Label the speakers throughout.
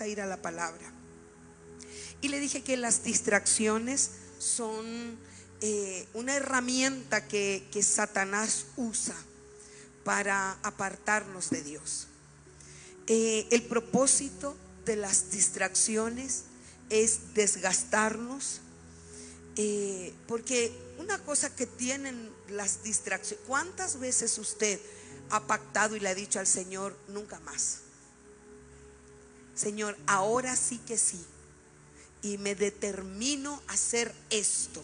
Speaker 1: a ir a la palabra. Y le dije que las distracciones son eh, una herramienta que, que Satanás usa para apartarnos de Dios. Eh, el propósito de las distracciones es desgastarnos, eh, porque una cosa que tienen las distracciones, ¿cuántas veces usted ha pactado y le ha dicho al Señor, nunca más? Señor, ahora sí que sí, y me determino a hacer esto.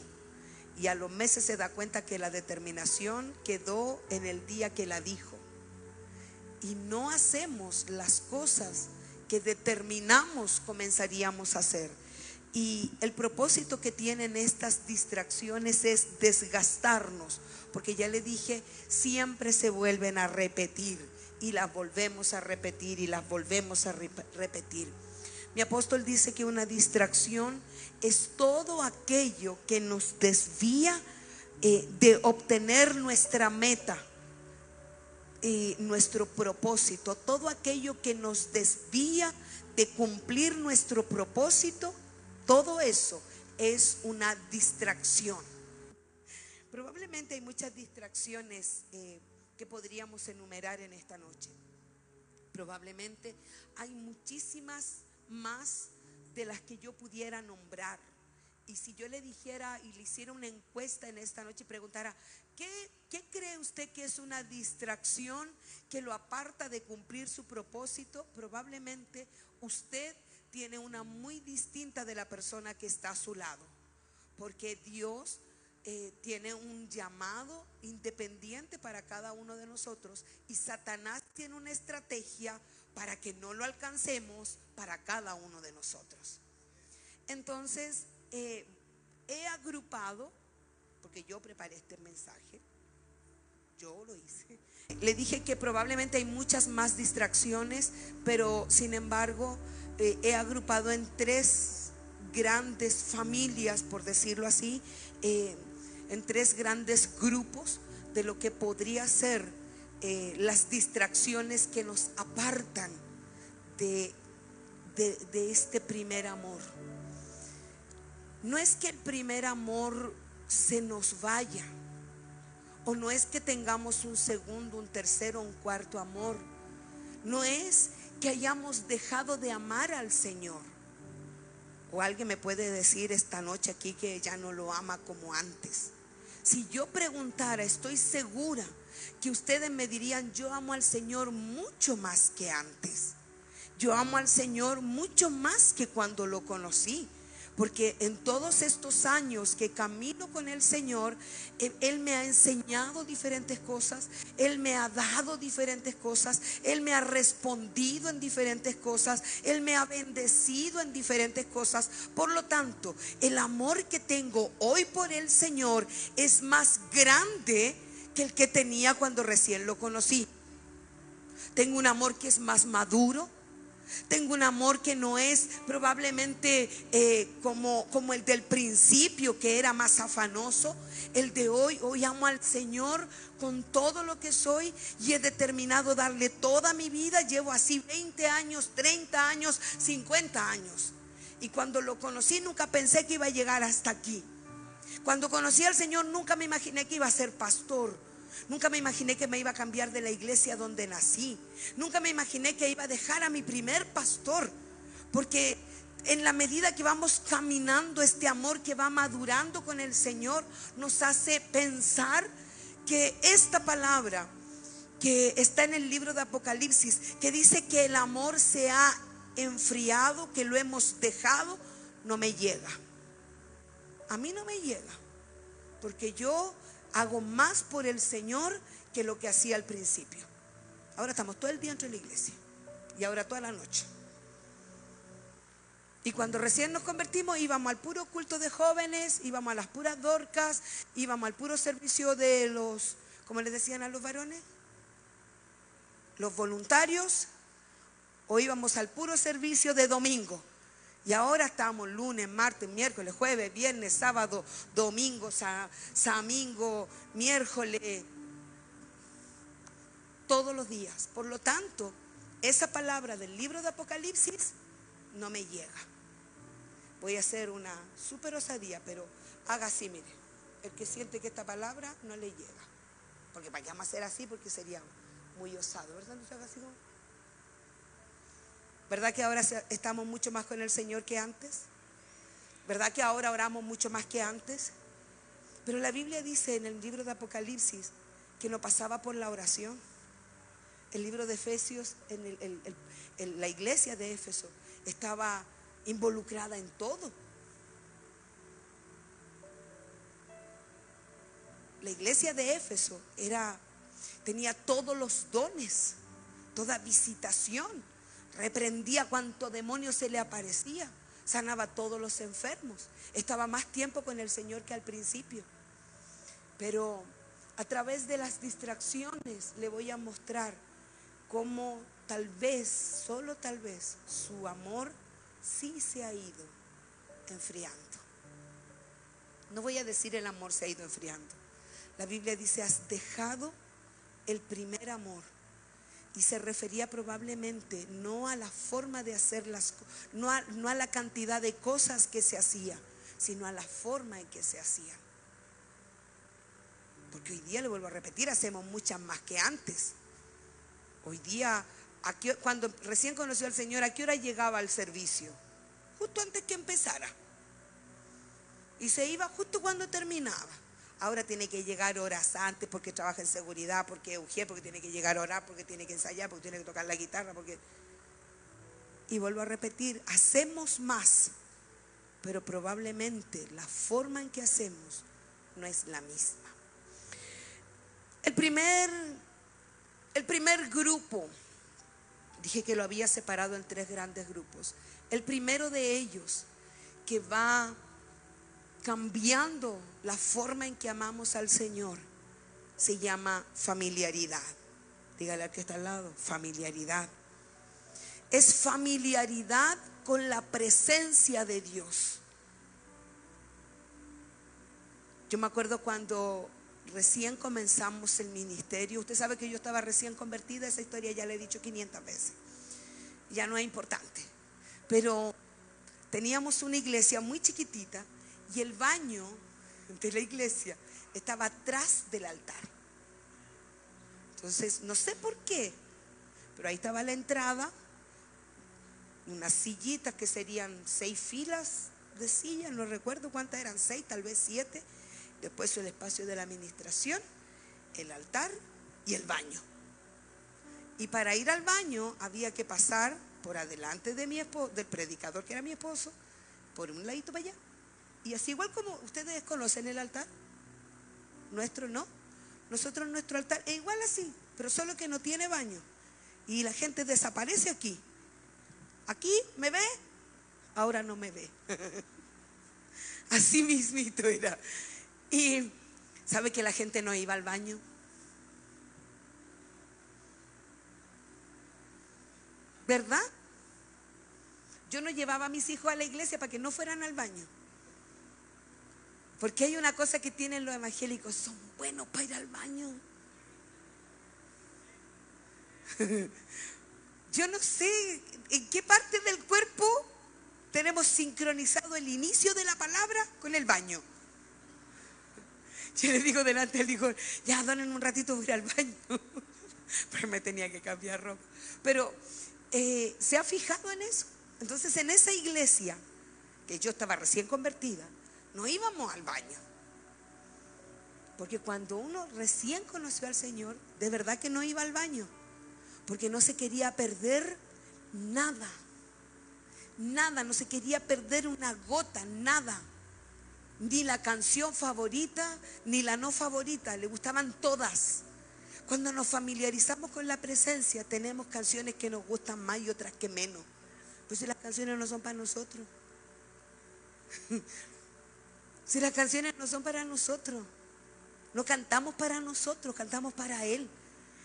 Speaker 1: Y a los meses se da cuenta que la determinación quedó en el día que la dijo y no hacemos las cosas que determinamos comenzaríamos a hacer. Y el propósito que tienen estas distracciones es desgastarnos, porque ya le dije, siempre se vuelven a repetir y las volvemos a repetir y las volvemos a repetir. Mi apóstol dice que una distracción es todo aquello que nos desvía eh, de obtener nuestra meta nuestro propósito, todo aquello que nos desvía de cumplir nuestro propósito, todo eso es una distracción. Probablemente hay muchas distracciones eh, que podríamos enumerar en esta noche. Probablemente hay muchísimas más de las que yo pudiera nombrar. Y si yo le dijera y le hiciera una encuesta en esta noche y preguntara, ¿Qué, cree usted que es una distracción que lo aparta de cumplir su propósito? Probablemente usted tiene una muy distinta de la persona que está a su lado, porque Dios eh, tiene un llamado independiente para cada uno de nosotros y Satanás tiene una estrategia para que no lo alcancemos para cada uno de nosotros. Entonces, eh, he agrupado porque yo preparé este mensaje. Yo lo hice. Le dije que probablemente hay muchas más distracciones, pero sin embargo eh, he agrupado en tres grandes familias, por decirlo así, en tres grandes grupos de lo que podría ser eh, las distracciones que nos apartan de, de este primer amor. No es que el primer amor se nos vaya. O no es que tengamos un segundo, un tercero, un cuarto amor. No es que hayamos dejado de amar al Señor. O alguien me puede decir esta noche aquí que ya no lo ama como antes. Si yo preguntara, estoy segura que ustedes me dirían, yo amo al Señor mucho más que antes. Yo amo al Señor mucho más que cuando lo conocí. Porque en todos estos años que camino con el Señor, Él, me ha enseñado diferentes cosas, Él me ha dado diferentes cosas, Él me ha respondido en diferentes cosas, Él me ha bendecido en diferentes cosas. Por lo tanto, el amor que tengo hoy por el Señor es más grande que el que tenía cuando recién lo conocí. Tengo un amor que es más maduro tengo un amor que no es probablemente eh, como, como el del principio, que era más afanoso. El de hoy, hoy amo al Señor con todo lo que soy y he determinado darle toda mi vida. Llevo así 20 años, 30 años, 50 años. Y cuando lo conocí nunca pensé que iba a llegar hasta aquí. Cuando conocí al Señor nunca me imaginé que iba a ser pastor. Nunca me imaginé que me iba a cambiar de la iglesia donde nací. Nunca me imaginé que iba a dejar a mi primer pastor. Porque en la medida que vamos caminando, este amor que va madurando con el Señor nos hace pensar que esta palabra que está en el libro de Apocalipsis, que dice que el amor se ha enfriado, que lo hemos dejado, no me llega. A mí no me llega. Porque yo hago más por el Señor que lo que hacía al principio. Ahora estamos todo el día entre la iglesia y ahora toda la noche. Y cuando recién nos convertimos íbamos al puro culto de jóvenes, íbamos a las puras dorcas, íbamos al puro servicio de los, como les decían a los varones, los voluntarios, o íbamos al puro servicio de domingo. Y ahora estamos lunes, martes, miércoles, jueves, viernes, sábado, domingo, samingo, miércoles, todos los días. Por lo tanto, esa palabra del libro de Apocalipsis no me llega. Voy a hacer una super osadía, pero haga así, mire. El que siente que esta palabra no le llega. Porque para qué vamos a hacer así, porque sería muy osado, ¿verdad? ¿Verdad que ahora estamos mucho más con el Señor que antes? ¿Verdad que ahora oramos mucho más que antes? Pero la Biblia dice en el libro de Apocalipsis que no pasaba por la oración. El libro de Efesios, en la iglesia de Éfeso, estaba involucrada en todo. La iglesia de Éfeso era, tenía todos los dones, toda visitación, reprendía cuanto demonio se le aparecía, sanaba a todos los enfermos, estaba más tiempo con el Señor que al principio. Pero a través de las distracciones le voy a mostrar cómo tal vez, solo tal vez, su amor sí se ha ido enfriando. No voy a decir el amor se ha ido enfriando. La Biblia dice, has dejado el primer amor. Y se refería probablemente no a la forma de hacer las no a, no a la cantidad de cosas que se hacía, sino a la forma en que se hacían. Porque hoy día, le vuelvo a repetir, hacemos muchas más que antes. Hoy día, cuando recién conoció al Señor, ¿a qué hora llegaba al servicio? Justo antes que empezara. Y se iba justo cuando terminaba. Ahora tiene que llegar horas antes porque trabaja en seguridad, porque es porque tiene que llegar a orar, porque tiene que ensayar, porque tiene que tocar la guitarra, porque... Y vuelvo a repetir, hacemos más, pero probablemente la forma en que hacemos no es la misma. El primer, el primer grupo, dije que lo había separado en tres grandes grupos. El primero de ellos que va cambiando la forma en que amamos al Señor se llama familiaridad. Dígale al que está al lado, familiaridad. Es familiaridad con la presencia de Dios. Yo me acuerdo cuando recién comenzamos el ministerio, usted sabe que yo estaba recién convertida, esa historia ya le he dicho 500 veces, ya no es importante, pero teníamos una iglesia muy chiquitita y el baño de la iglesia estaba atrás del altar. Entonces, no sé por qué, pero ahí estaba la entrada, unas sillitas que serían seis filas de sillas, no recuerdo cuántas eran, seis, tal vez siete. Después el espacio de la administración, el altar y el baño. Y para ir al baño había que pasar por adelante de mi esposo, del predicador que era mi esposo, por un ladito para allá. Y así igual como ustedes conocen el altar, nuestro no. Nosotros nuestro altar es igual así, pero solo que no tiene baño. Y la gente desaparece aquí. Aquí me ve, ahora no me ve. así mismito era. Y ¿sabe que la gente no iba al baño? ¿Verdad? Yo no llevaba a mis hijos a la iglesia para que no fueran al baño. Porque hay una cosa que tienen los evangélicos, son buenos para ir al baño. Yo no sé en qué parte del cuerpo tenemos sincronizado el inicio de la palabra con el baño. Yo le digo delante, él dijo, ya donen un ratito, voy ir al baño. Pero me tenía que cambiar ropa. Pero, eh, ¿se ha fijado en eso? Entonces, en esa iglesia, que yo estaba recién convertida, no íbamos al baño. Porque cuando uno recién conoció al Señor, de verdad que no iba al baño. Porque no se quería perder nada. Nada, no se quería perder una gota, nada ni la canción favorita, ni la no favorita, le gustaban todas. Cuando nos familiarizamos con la presencia, tenemos canciones que nos gustan más y otras que menos. Pues las canciones no son para nosotros. si las canciones no son para nosotros. No cantamos para nosotros, cantamos para Él.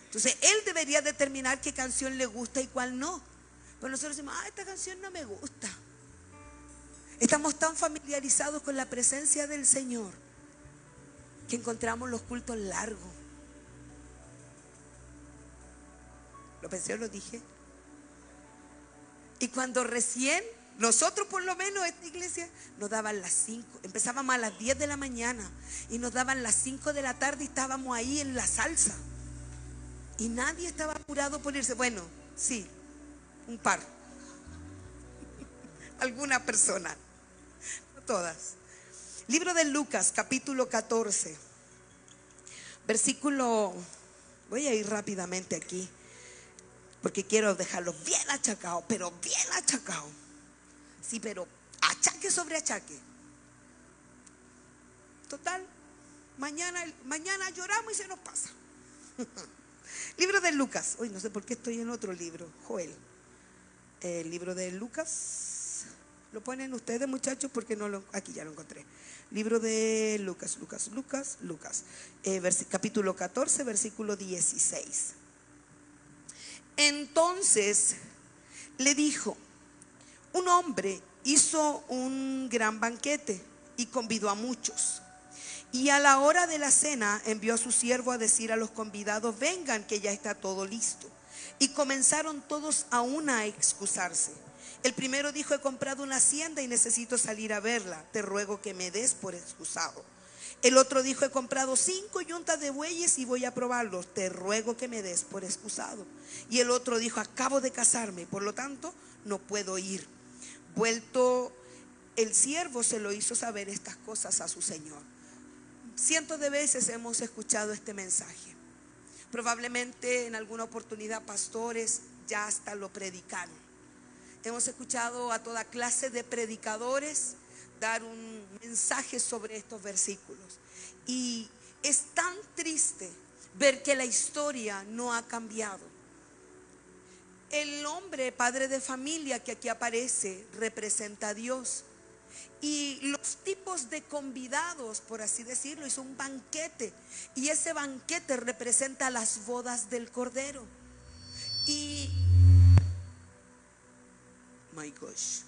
Speaker 1: Entonces, Él debería determinar qué canción le gusta y cuál no. Pero nosotros decimos, ah, esta canción no me gusta. Estamos tan familiarizados con la presencia del Señor que encontramos los cultos largos. ¿Lo pensé o lo dije? Y cuando recién Nosotros por lo menos esta iglesia nos daban las 5, empezábamos a las 10 de la mañana y nos daban las 5 de la tarde y estábamos ahí en la salsa. Y nadie estaba apurado por irse. Bueno, sí, un par. Alguna persona, no todas. Libro de Lucas, capítulo 14, versículo, voy a ir rápidamente aquí, porque quiero dejarlo bien achacado, pero bien achacado. Sí, pero achaque sobre achaque. Total, mañana, mañana lloramos y se nos pasa. libro de Lucas. Hoy no sé por qué estoy en otro libro, Joel. El libro de Lucas. Lo ponen ustedes, muchachos, porque no lo. Aquí ya lo encontré. Libro de Lucas, Lucas, Lucas, Lucas. Eh, capítulo 14, versículo 16. Entonces le dijo: un hombre hizo un gran banquete y convidó a muchos. Y a la hora de la cena envió a su siervo a decir a los convidados, vengan que ya está todo listo. Y comenzaron todos a una a excusarse. El primero dijo, he comprado una hacienda y necesito salir a verla. Te ruego que me des por excusado. El otro dijo, he comprado cinco yuntas de bueyes y voy a probarlos. Te ruego que me des por excusado. Y el otro dijo, acabo de casarme, por lo tanto no puedo ir. Vuelto el siervo se lo hizo saber estas cosas a su Señor. Cientos de veces hemos escuchado este mensaje. Probablemente en alguna oportunidad pastores ya hasta lo predicaron. Hemos escuchado a toda clase de predicadores dar un mensaje sobre estos versículos. Y es tan triste ver que la historia no ha cambiado. El hombre, padre de familia que aquí aparece, representa a Dios. Y los tipos de convidados, por así decirlo, hizo un banquete. Y ese banquete representa las bodas del Cordero. Y, my gosh.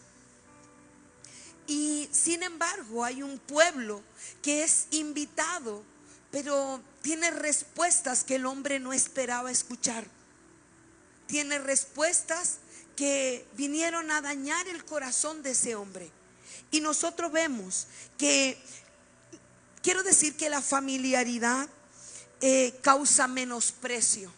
Speaker 1: Y sin embargo hay un pueblo que es invitado, pero tiene respuestas que el hombre no esperaba escuchar tiene respuestas que vinieron a dañar el corazón de ese hombre. Y nosotros vemos que, quiero decir que la familiaridad eh, causa menosprecio.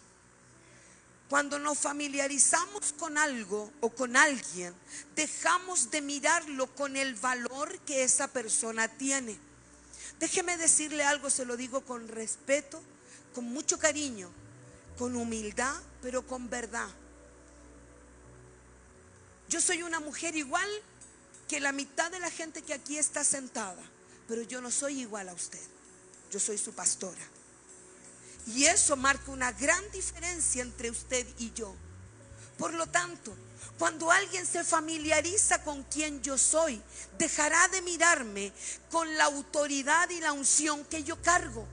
Speaker 1: Cuando nos familiarizamos con algo o con alguien, dejamos de mirarlo con el valor que esa persona tiene. Déjeme decirle algo, se lo digo con respeto, con mucho cariño con humildad, pero con verdad. Yo soy una mujer igual que la mitad de la gente que aquí está sentada, pero yo no soy igual a usted. Yo soy su pastora. Y eso marca una gran diferencia entre usted y yo. Por lo tanto, cuando alguien se familiariza con quien yo soy, dejará de mirarme con la autoridad y la unción que yo cargo.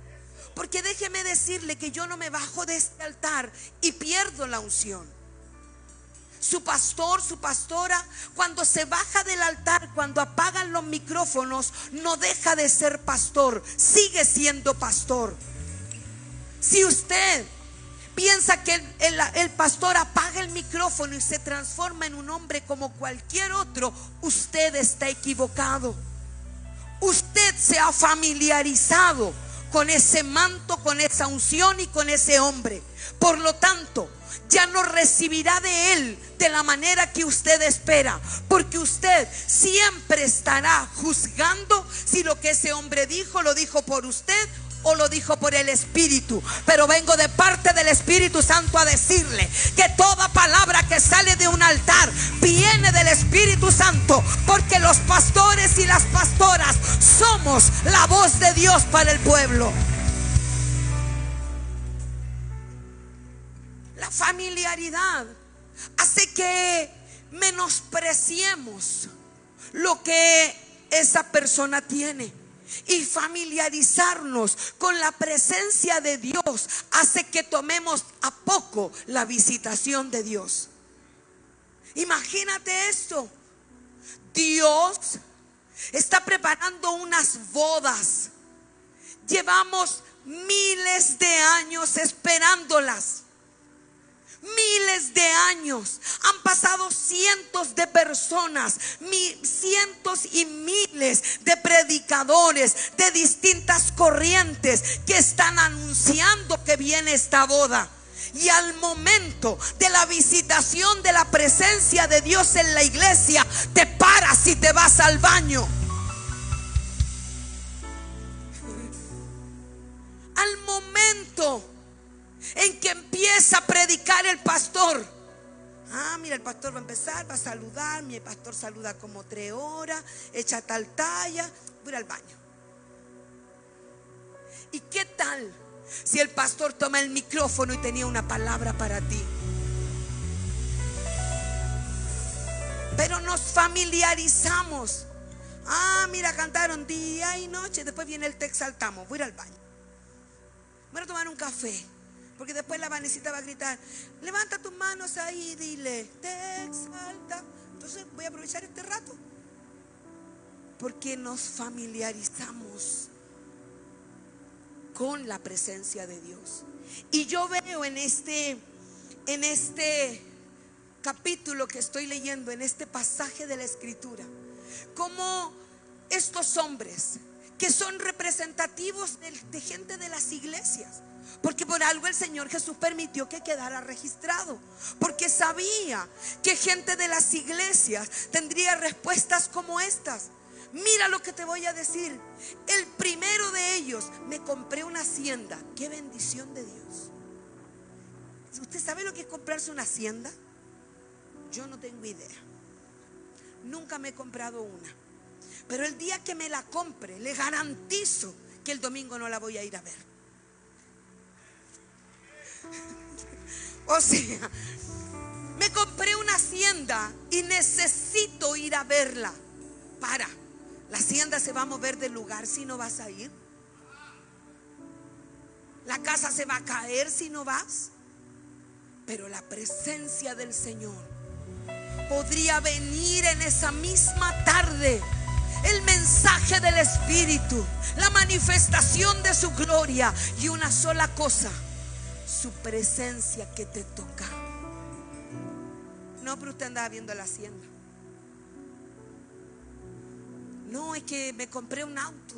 Speaker 1: Porque déjeme decirle que yo no me bajo de este altar y pierdo la unción. Su pastor, su pastora, cuando se baja del altar, cuando apagan los micrófonos, no deja de ser pastor, sigue siendo pastor. Si usted piensa que el, el, pastor apaga el micrófono y se transforma en un hombre como cualquier otro, usted está equivocado. Usted se ha familiarizado con ese manto, con esa unción y con ese hombre. Por lo tanto, ya no recibirá de él de la manera que usted espera, porque usted siempre estará juzgando si lo que ese hombre dijo lo dijo por usted o lo dijo por el Espíritu. Pero vengo de parte del Espíritu Santo a decirle que toda palabra que sale de un altar viene del Espíritu Santo. Porque los pastores y las pastoras somos la voz de Dios para el pueblo. La familiaridad hace que menospreciemos lo que esa persona tiene y familiarizarnos con la presencia de Dios hace que tomemos a poco la visitación de Dios. Imagínate esto. Dios está preparando unas bodas. Llevamos miles de años esperándolas. Miles de años, han pasado cientos de personas, cientos y miles de predicadores de distintas corrientes que están anunciando que viene esta boda. Y al momento de la visitación de la presencia de Dios en la iglesia, te paras y te vas al baño. Al momento en que empieza a predicar el pastor. Ah, mira, el pastor va a empezar, va a saludar. Mi pastor saluda como tres horas, echa tal talla, voy al baño. ¿Y qué tal si el pastor toma el micrófono y tenía una palabra para ti? Pero nos familiarizamos. Ah, mira, cantaron día y noche. Después viene el te exaltamos. Voy al baño. Voy a tomar un café. Porque después la Vanesita va a gritar, levanta tus manos ahí y dile, te exalta. Entonces voy a aprovechar este rato. Porque nos familiarizamos con la presencia de Dios. Y yo veo en este, en este capítulo que estoy leyendo, en este pasaje de la escritura, como estos hombres que son representativos de gente de las iglesias, porque por algo el Señor Jesús permitió que quedara registrado. Porque sabía que gente de las iglesias tendría respuestas como estas. Mira lo que te voy a decir. El primero de ellos, me compré una hacienda. Qué bendición de Dios. ¿Usted sabe lo que es comprarse una hacienda? Yo no tengo idea. Nunca me he comprado una. Pero el día que me la compre, le garantizo que el domingo no la voy a ir a ver. O sea, me compré una hacienda y necesito ir a verla. Para, la hacienda se va a mover del lugar si no vas a ir. La casa se va a caer si no vas. Pero la presencia del Señor podría venir en esa misma tarde. El mensaje del Espíritu, la manifestación de su gloria y una sola cosa su presencia que te toca. No, pero usted andaba viendo la hacienda. No, es que me compré un auto.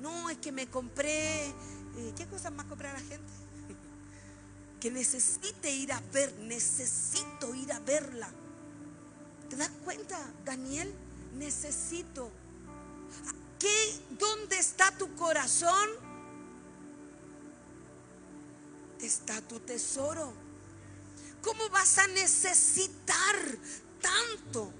Speaker 1: No, es que me compré... Eh, ¿Qué cosas más comprar la gente? Que necesite ir a ver, necesito ir a verla. ¿Te das cuenta, Daniel? Necesito. ¿Qué? ¿Dónde está tu corazón? Está tu tesoro. ¿Cómo vas a necesitar tanto?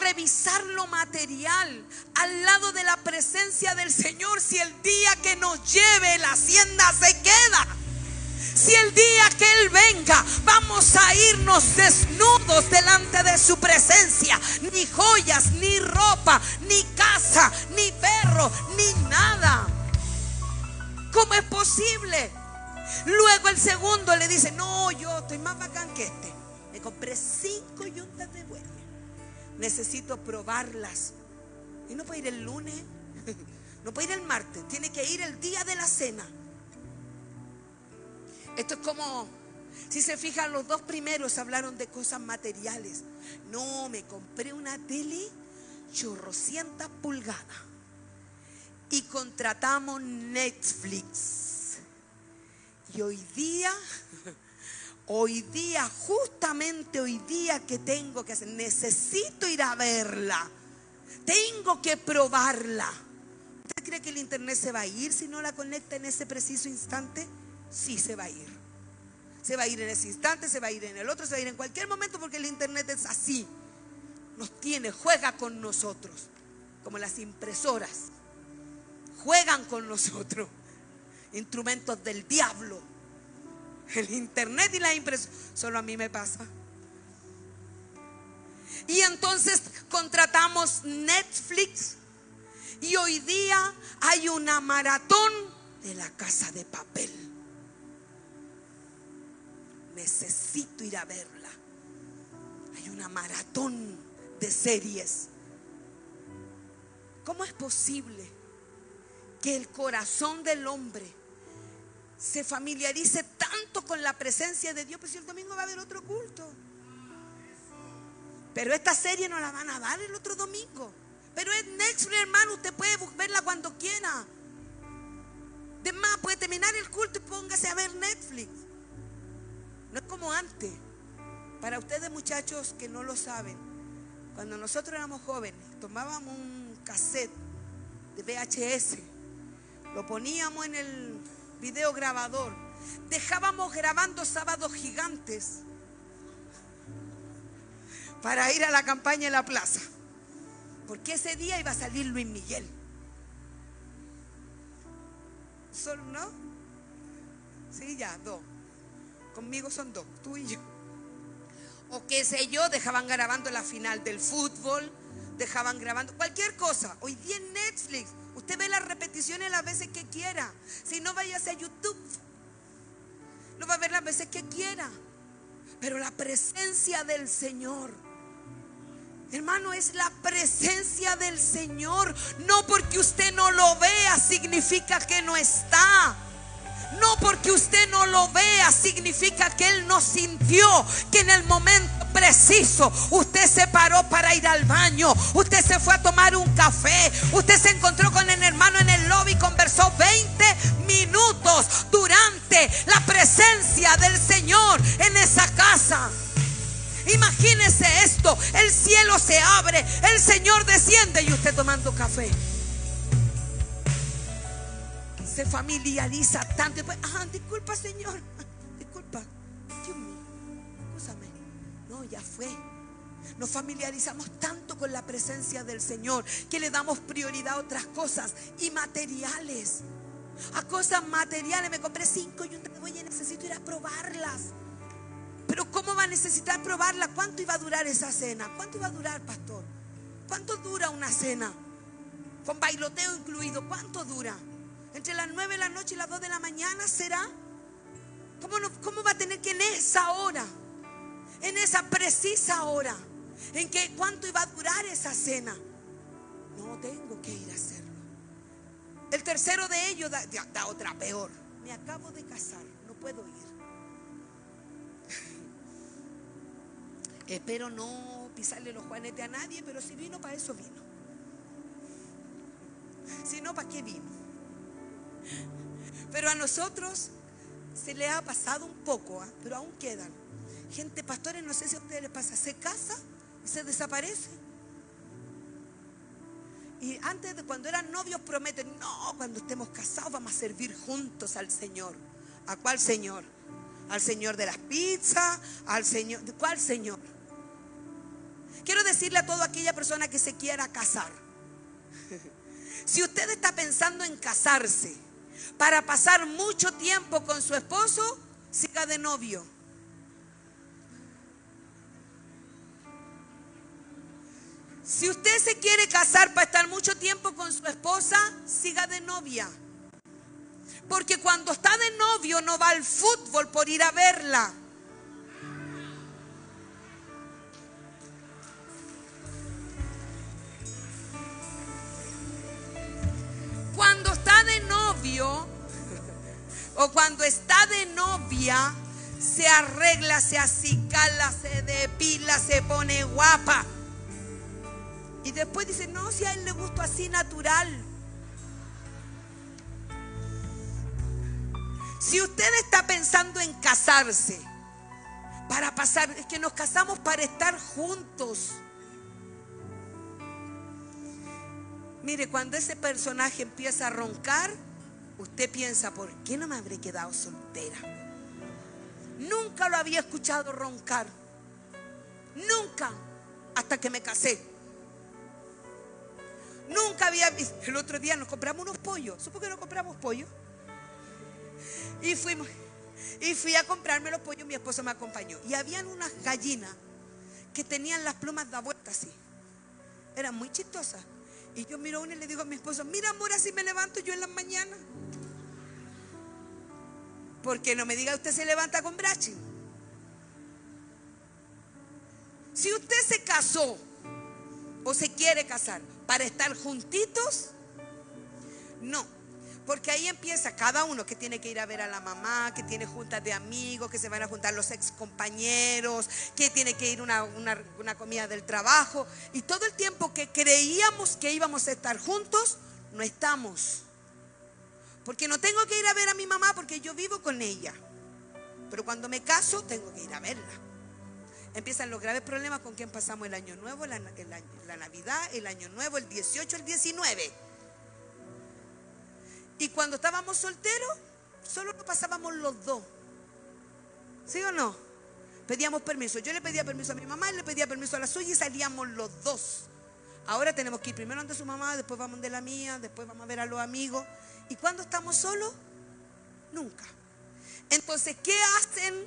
Speaker 1: revisar lo material al lado de la presencia del Señor si el día que nos lleve la hacienda se queda. Si el día que Él venga vamos a irnos desnudos delante de su presencia, ni joyas, ni ropa, ni casa, ni perro, ni nada. ¿Cómo es posible? Luego el segundo le dice, no, yo estoy más bacán que este. Me compré cinco yuntas de buey. Necesito probarlas. Y no puede ir el lunes, no puede ir el martes, tiene que ir el día de la cena. Esto es como, si se fijan, los dos primeros hablaron de cosas materiales. No, me compré una tele chorrocientas pulgadas y contratamos Netflix. Y hoy día, hoy día, justamente hoy día que tengo que hacer, necesito ir a verla. Tengo que probarla. ¿Usted cree que el internet se va a ir si no la conecta en ese preciso instante? Sí, se va a ir. Se va a ir en ese instante, se va a ir en el otro, se va a ir en cualquier momento porque el internet es así. Nos tiene, juega con nosotros, como las impresoras. Juegan con nosotros instrumentos del diablo. El internet y la impresión. Solo a mí me pasa. Y entonces contratamos Netflix. Y hoy día hay una maratón de la casa de papel. Necesito ir a verla. Hay una maratón de series. ¿Cómo es posible que el corazón del hombre se familiarice tanto con la presencia de Dios, pues si el domingo va a haber otro culto. Pero esta serie no la van a dar el otro domingo. Pero es Netflix, hermano, usted puede verla cuando quiera. De más, puede terminar el culto y póngase a ver Netflix. No es como antes. Para ustedes muchachos que no lo saben, cuando nosotros éramos jóvenes, tomábamos un cassette de VHS, lo poníamos en el video grabador, dejábamos grabando sábados gigantes para ir a la campaña en la plaza. Porque ese día iba a salir Luis Miguel. ¿Solo no? Sí, ya, dos. Conmigo son dos, tú y yo. O qué sé yo, dejaban grabando la final del fútbol, dejaban grabando cualquier cosa. Hoy día en Netflix, usted ve las repeticiones las veces que quiera. Si no, váyase a YouTube. Lo va a ver las veces que quiera. Pero la presencia del Señor Hermano, es la presencia del Señor. No porque usted no lo vea significa que no está. No porque usted no lo vea significa que Él no sintió que en el momento preciso usted se paró para ir al baño, usted se fue a tomar un café, usted se encontró con el hermano en el lobby, conversó 20 minutos durante la presencia del Señor en esa casa. Imagínese esto, el cielo se abre, el Señor desciende y usted tomando café. Se familiariza tanto. Después, ah, disculpa Señor, disculpa. Dios mío, No, ya fue. Nos familiarizamos tanto con la presencia del Señor que le damos prioridad a otras cosas y materiales. A cosas materiales. Me compré cinco y un voy y necesito ir a probarlas. Pero ¿cómo va a necesitar probarla? ¿Cuánto iba a durar esa cena? ¿Cuánto iba a durar, pastor? ¿Cuánto dura una cena? Con bailoteo incluido, ¿cuánto dura? ¿Entre las 9 de la noche y las 2 de la mañana será? ¿Cómo, ¿Cómo va a tener que en esa hora, en esa precisa hora, en que cuánto iba a durar esa cena? No tengo que ir a hacerlo. El tercero de ellos da otra peor. Me acabo de casar, no puedo ir. Espero no pisarle los juanetes a nadie, pero si vino, para eso vino. Si no, ¿para qué vino? Pero a nosotros se le ha pasado un poco, ¿ah? pero aún quedan. Gente, pastores, no sé si a ustedes les pasa, se casa y se desaparece. Y antes de cuando eran novios prometen, no, cuando estemos casados vamos a servir juntos al Señor. ¿A cuál Señor? Al Señor de las pizzas, al Señor, ¿cuál Señor? Quiero decirle a toda aquella persona que se quiera casar. Si usted está pensando en casarse para pasar mucho tiempo con su esposo, siga de novio. Si usted se quiere casar para estar mucho tiempo con su esposa, siga de novia. Porque cuando está de novio no va al fútbol por ir a verla. Cuando está de novio o cuando está de novia, se arregla, se acicala, se depila, se pone guapa. Y después dice, no, si a él le gustó así natural. Si usted está pensando en casarse, para pasar, es que nos casamos para estar juntos. Mire, cuando ese personaje empieza a roncar, usted piensa, ¿por qué no me habré quedado soltera? Nunca lo había escuchado roncar. Nunca. Hasta que me casé. Nunca había visto. El otro día nos compramos unos pollos. ¿Supo que no compramos pollos? Y fuimos. Y fui a comprarme los pollos. Mi esposo me acompañó. Y habían unas gallinas que tenían las plumas de vuelta así. Eran muy chistosas. Y yo miro una y le digo a mi esposo, mira amor, así me levanto yo en las mañanas. Porque no me diga usted se levanta con brachi. Si usted se casó o se quiere casar para estar juntitos, no. Porque ahí empieza cada uno que tiene que ir a ver a la mamá, que tiene juntas de amigos, que se van a juntar los ex compañeros, que tiene que ir a una, una comida del trabajo. Y todo el tiempo que creíamos que íbamos a estar juntos, no estamos. Porque no tengo que ir a ver a mi mamá porque yo vivo con ella. Pero cuando me caso, tengo que ir a verla. Empiezan los graves problemas con quien pasamos el año nuevo, la, la Navidad, el año nuevo, el 18, el 19. Y cuando estábamos solteros, solo nos pasábamos los dos. ¿Sí o no? Pedíamos permiso. Yo le pedía permiso a mi mamá, él le pedía permiso a la suya y salíamos los dos. Ahora tenemos que ir primero ante su mamá, después vamos de la mía, después vamos a ver a los amigos. ¿Y cuando estamos solos? Nunca. Entonces, ¿qué hacen?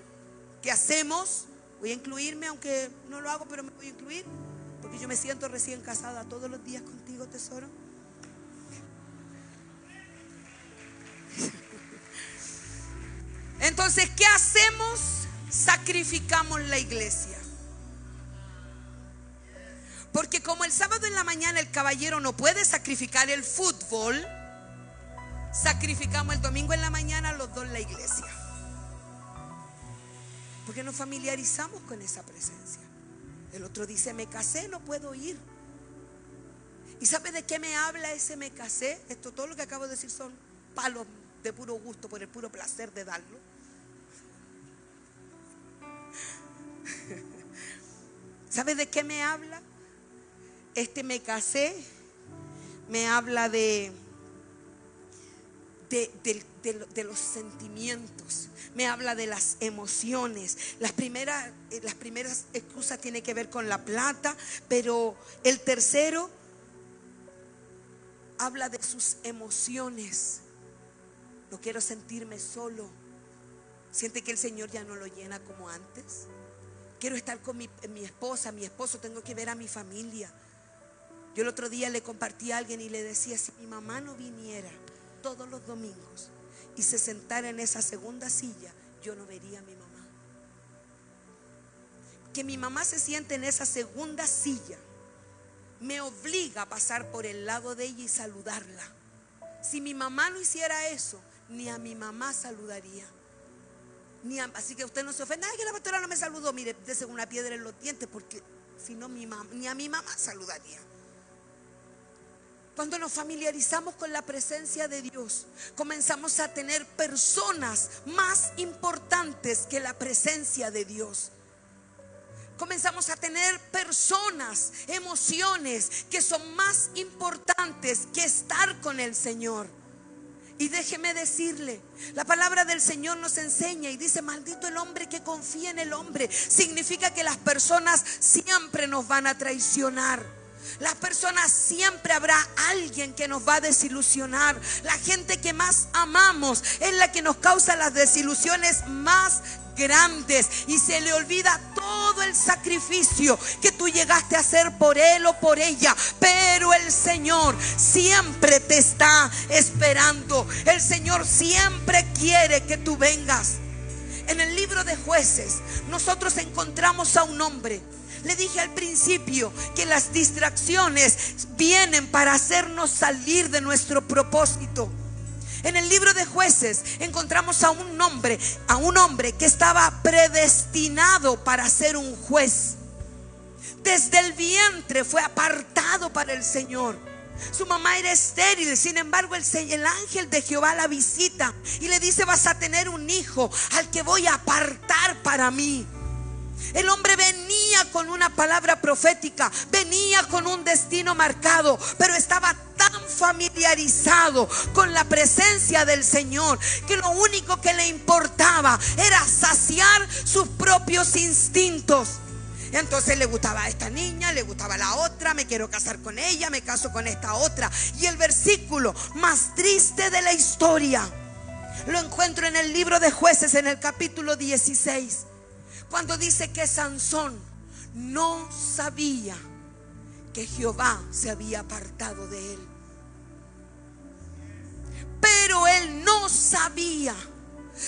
Speaker 1: ¿Qué hacemos? Voy a incluirme, aunque no lo hago, pero me voy a incluir. Porque yo me siento recién casada todos los días contigo, tesoro. Entonces, ¿qué hacemos? Sacrificamos la iglesia. Porque como el sábado en la mañana el caballero no puede sacrificar el fútbol, sacrificamos el domingo en la mañana los dos la iglesia. Porque nos familiarizamos con esa presencia. El otro dice, me casé, no puedo ir. ¿Y sabe de qué me habla ese me casé? Esto, todo lo que acabo de decir son palos de puro gusto, por el puro placer de darlo. ¿Sabe de qué me habla? Este me casé, me habla de, de, los sentimientos, me habla de las emociones. Las primeras, eh, las primeras excusas tienen que ver con la plata, pero el tercero habla de sus emociones. No quiero sentirme solo. Siente que el Señor ya no lo llena como antes. Quiero estar con mi, esposa, mi esposo, tengo que ver a mi familia. Yo el otro día le compartí a alguien y le decía, si mi mamá no viniera todos los domingos y se sentara en esa segunda silla, yo no vería a mi mamá. Que mi mamá se siente en esa segunda silla me obliga a pasar por el lado de ella y saludarla. Si mi mamá no hiciera eso, ni a mi mamá saludaría. Ni así que usted no se ofenda, ay que la pastora no me saludó, mire, dese una piedra en los dientes, porque si no, mi ni a mi mamá saludaría. Cuando nos familiarizamos con la presencia de Dios, comenzamos a tener personas más importantes que la presencia de Dios comenzamos a tener personas, emociones que son más importantes que estar con el Señor. Y déjeme decirle, la palabra del Señor nos enseña y dice, maldito el hombre que confía en el hombre. Significa que las personas siempre nos van a traicionar. Las personas siempre habrá alguien que nos va a desilusionar. La gente que más amamos es la que nos causa las desilusiones más grandes y se le olvida todo el sacrificio que tú llegaste a hacer por él o por ella. Pero el Señor siempre te está esperando. El Señor siempre quiere que tú vengas. En el libro de jueces nosotros encontramos a un hombre. Le dije al principio que las distracciones vienen para hacernos salir de nuestro propósito. En el libro de jueces encontramos a un hombre, a un hombre que estaba predestinado para ser un juez. Desde el vientre fue apartado para el Señor. Su mamá era estéril, sin embargo el, el, ángel de Jehová la visita y le dice, vas a tener un hijo al que voy a apartar para mí. El hombre venía con una palabra profética, venía con un destino marcado, pero estaba tan familiarizado con la presencia del Señor que lo único que le importaba era saciar sus propios instintos. Entonces le gustaba a esta niña, le gustaba a la otra, me quiero casar con ella, me caso con esta otra. Y el versículo más triste de la historia lo encuentro en el libro de jueces en el capítulo 16. Cuando dice que Sansón no sabía que Jehová se había apartado de él. Pero él no sabía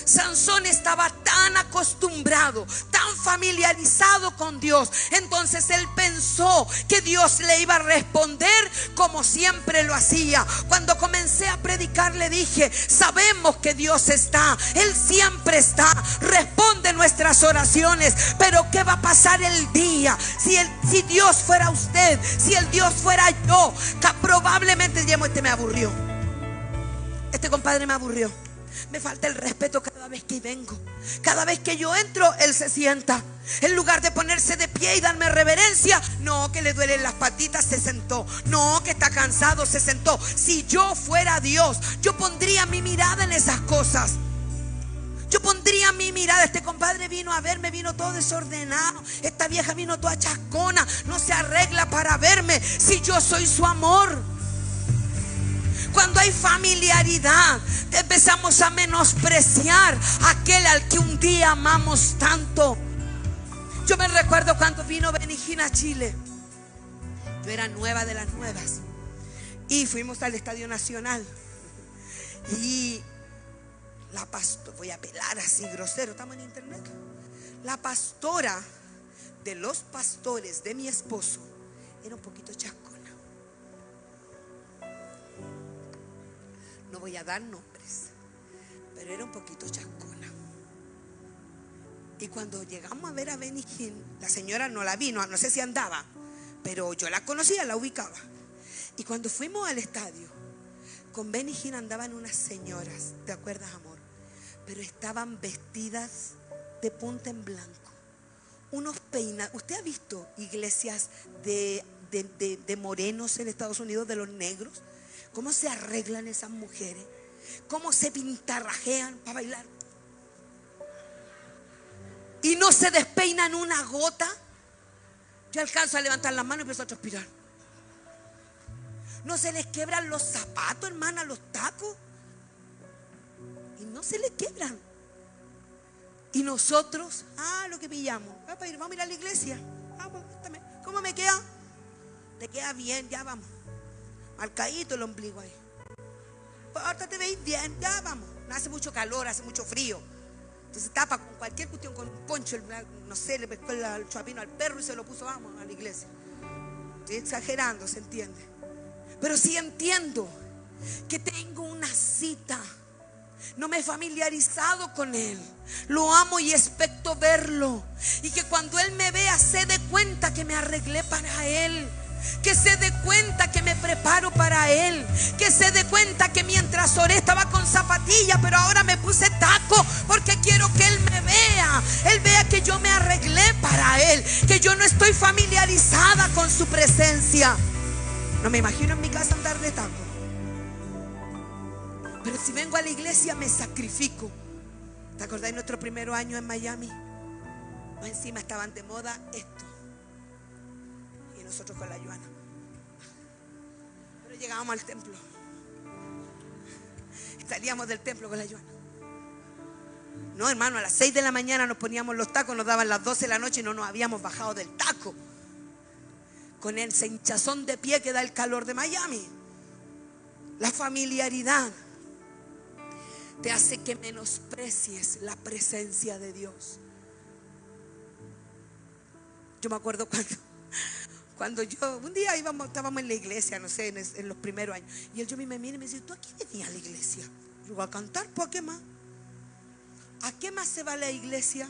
Speaker 1: Sansón estaba tan acostumbrado, tan familiarizado con Dios. Entonces él pensó que Dios le iba a responder como siempre lo hacía. Cuando comencé a predicar le dije, sabemos que Dios está, Él siempre está, responde nuestras oraciones. Pero ¿qué va a pasar el día? Si, el, si Dios fuera usted, si el Dios fuera yo, probablemente este me aburrió. Este compadre me aburrió. Me falta el respeto cada vez que vengo. Cada vez que yo entro, Él se sienta. En lugar de ponerse de pie y darme reverencia, no, que le duelen las patitas, se sentó. No, que está cansado, se sentó. Si yo fuera Dios, yo pondría mi mirada en esas cosas. Yo pondría mi mirada. Este compadre vino a verme, vino todo desordenado. Esta vieja vino toda chascona. No se arregla para verme. Si yo soy su amor. Cuando hay familiaridad, empezamos a menospreciar aquel al que un día amamos tanto. Yo me recuerdo cuando vino Benigina a Chile. Yo era nueva de las nuevas. Y fuimos al Estadio Nacional. Y la pastora, voy a pelar así grosero, estamos en internet. La pastora de los pastores de mi esposo era un poquito No voy a dar nombres, pero era un poquito chascona. Y cuando llegamos a ver a Benny la señora no la vino, no sé si andaba, pero yo la conocía, la ubicaba. Y cuando fuimos al estadio, con Benny andaban unas señoras, ¿te acuerdas, amor? pero estaban vestidas de punta en blanco. Unos peinados. ¿Usted ha visto iglesias de, de, morenos en Estados Unidos, de los negros? ¿Cómo se arreglan esas mujeres? ¿Cómo se pintarrajean para bailar? Y no se despeinan una gota. Yo alcanzo a levantar las manos y empiezo a transpirar. No se les quebran los zapatos, hermana, los tacos no se le quebran. Y nosotros, ah, lo que pillamos, vamos a ir, a, la iglesia. Vamos, ¿Cómo me queda? Te queda bien, ya vamos. Marcadito el ombligo ahí. Pues ahorita te veis bien, ya vamos. No hace mucho calor, hace mucho frío. Entonces tapa con cualquier cuestión, con un poncho, no sé, le pescó el chapino al perro y se lo puso, vamos, a la iglesia. Estoy exagerando, ¿se entiende? Pero sí entiendo que tengo una cita no me he familiarizado con Él. Lo amo y expecto verlo. Y que cuando Él me vea se dé cuenta que me arreglé para Él. Que se dé cuenta que me preparo para Él. Que se dé cuenta que mientras oré estaba con zapatilla, pero ahora me puse taco porque quiero que Él me vea. Él vea que yo me arreglé para Él. Que yo no estoy familiarizada con su presencia. No me imagino en mi casa andar de taco. Pero si vengo a la iglesia me sacrifico. ¿Te acordáis nuestro primer año en Miami? encima estaban de moda esto. Nosotros con la Yuana. Pero llegábamos al templo. Salíamos del templo con la Yuana. No, hermano, a las 6 de la mañana nos poníamos los tacos, nos daban las 12 de la noche y no nos habíamos bajado del taco. Con el hinchazón de pie que da el calor de Miami. La familiaridad te hace que menosprecies la presencia de Dios. Yo me acuerdo cuando, cuando yo, un día íbamos, estábamos en la iglesia, no sé, en, los primeros años, y él yo me mira y me dice, ¿tú aquí venías a la iglesia? Yo a cantar, ¿por qué más? ¿A qué más se va a la iglesia?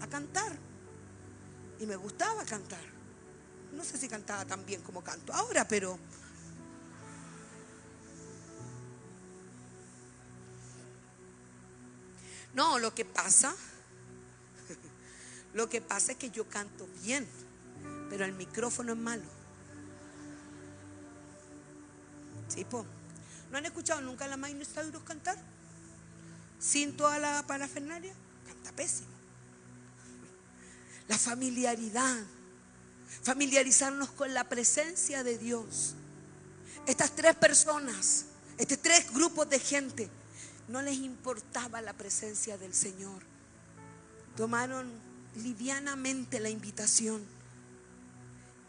Speaker 1: A cantar. Y me gustaba cantar. No sé si cantaba tan bien como canto ahora, pero No, lo que pasa, lo que pasa es que yo canto bien, pero el micrófono es malo. ¿Sí, po? ¿No han escuchado nunca a la Maynard Cyrus cantar? Sin toda la parafernalia, canta pésimo. La familiaridad, familiarizarnos con la presencia de Dios. Estas tres personas, estos tres grupos de gente no les importaba la presencia del Señor. Tomaron livianamente la invitación.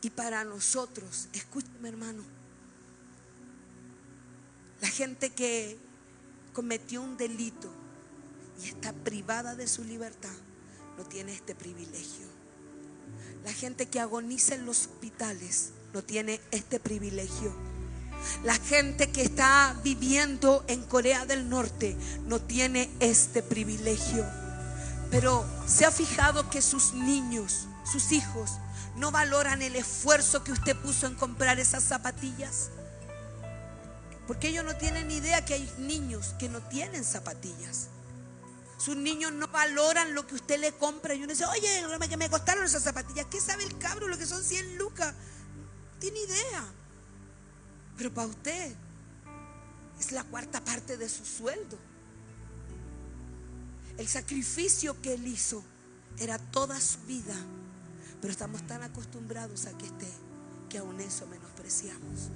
Speaker 1: Y para nosotros, escúchame hermano, la gente que cometió un delito y está privada de su libertad no tiene este privilegio. La gente que agoniza en los hospitales no tiene este privilegio. La gente que está viviendo en Corea del Norte no tiene este privilegio. Pero se ha fijado que sus niños, sus hijos, no valoran el esfuerzo que usted puso en comprar esas zapatillas. Porque ellos no tienen idea que hay niños que no tienen zapatillas. Sus niños no valoran lo que usted le compra. Y uno dice, oye, que me costaron esas zapatillas. ¿Qué sabe el cabro lo que son 100 lucas? No tiene idea. Pero para usted es la cuarta parte de su sueldo. El sacrificio que él hizo era toda su vida. Pero estamos tan acostumbrados a que esté que aún eso menospreciamos.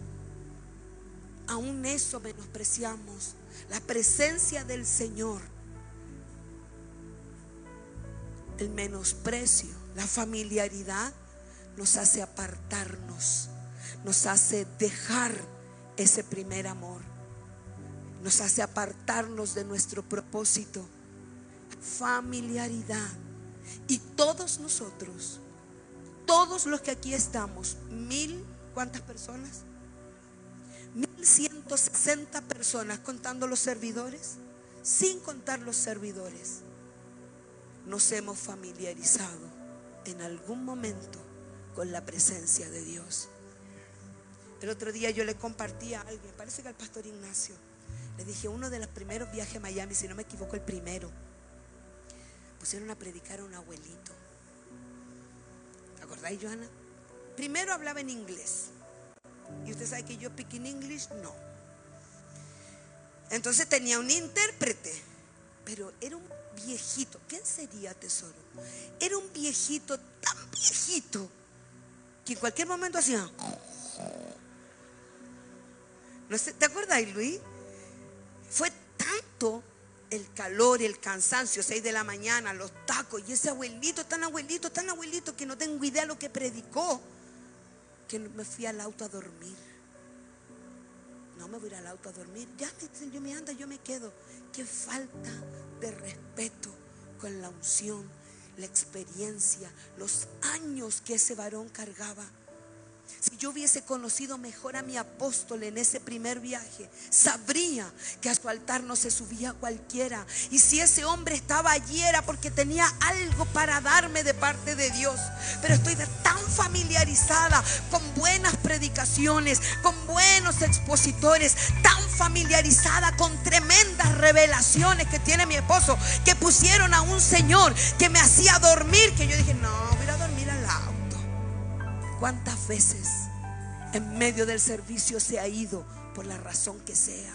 Speaker 1: Aún eso menospreciamos. La presencia del Señor. El menosprecio, la familiaridad nos hace apartarnos, nos hace dejar ese primer amor, nos hace apartarnos de nuestro propósito. Familiaridad. Y todos nosotros, todos los que aquí estamos, mil, ¿cuántas personas? 1160 personas contando los servidores, sin contar los servidores, nos hemos familiarizado en algún momento con la presencia de Dios. El otro día yo le compartí a alguien, parece que al pastor Ignacio, le dije uno de los primeros viajes a Miami, si no me equivoco, el primero, pusieron a predicar a un abuelito. ¿Te acordáis, Joana? Primero hablaba en inglés. Y usted sabe que yo in English, no. Entonces tenía un intérprete, pero era un viejito. ¿Quién sería tesoro? Era un viejito tan viejito que en cualquier momento hacía. No sé, ¿Te acuerdas, Luis? Fue tanto el calor el cansancio, 6 de la mañana, los tacos, y ese abuelito, tan abuelito, tan abuelito, que no tengo idea de lo que predicó que me fui al auto a dormir. No me voy al auto a dormir. Ya yo me anda, yo me quedo. Qué falta de respeto con la unción, la experiencia, los años que ese varón cargaba. Si yo hubiese conocido mejor a mi apóstol en ese primer viaje, sabría que a su altar no se subía cualquiera. Y si ese hombre estaba allí era porque tenía algo para darme de parte de Dios. Pero estoy tan familiarizada con buenas predicaciones, con buenos expositores, tan familiarizada con tremendas revelaciones que tiene mi esposo, que pusieron a un Señor que me hacía dormir, que yo dije, no, ¿Cuántas veces en medio del servicio se ha ido por la razón que sea?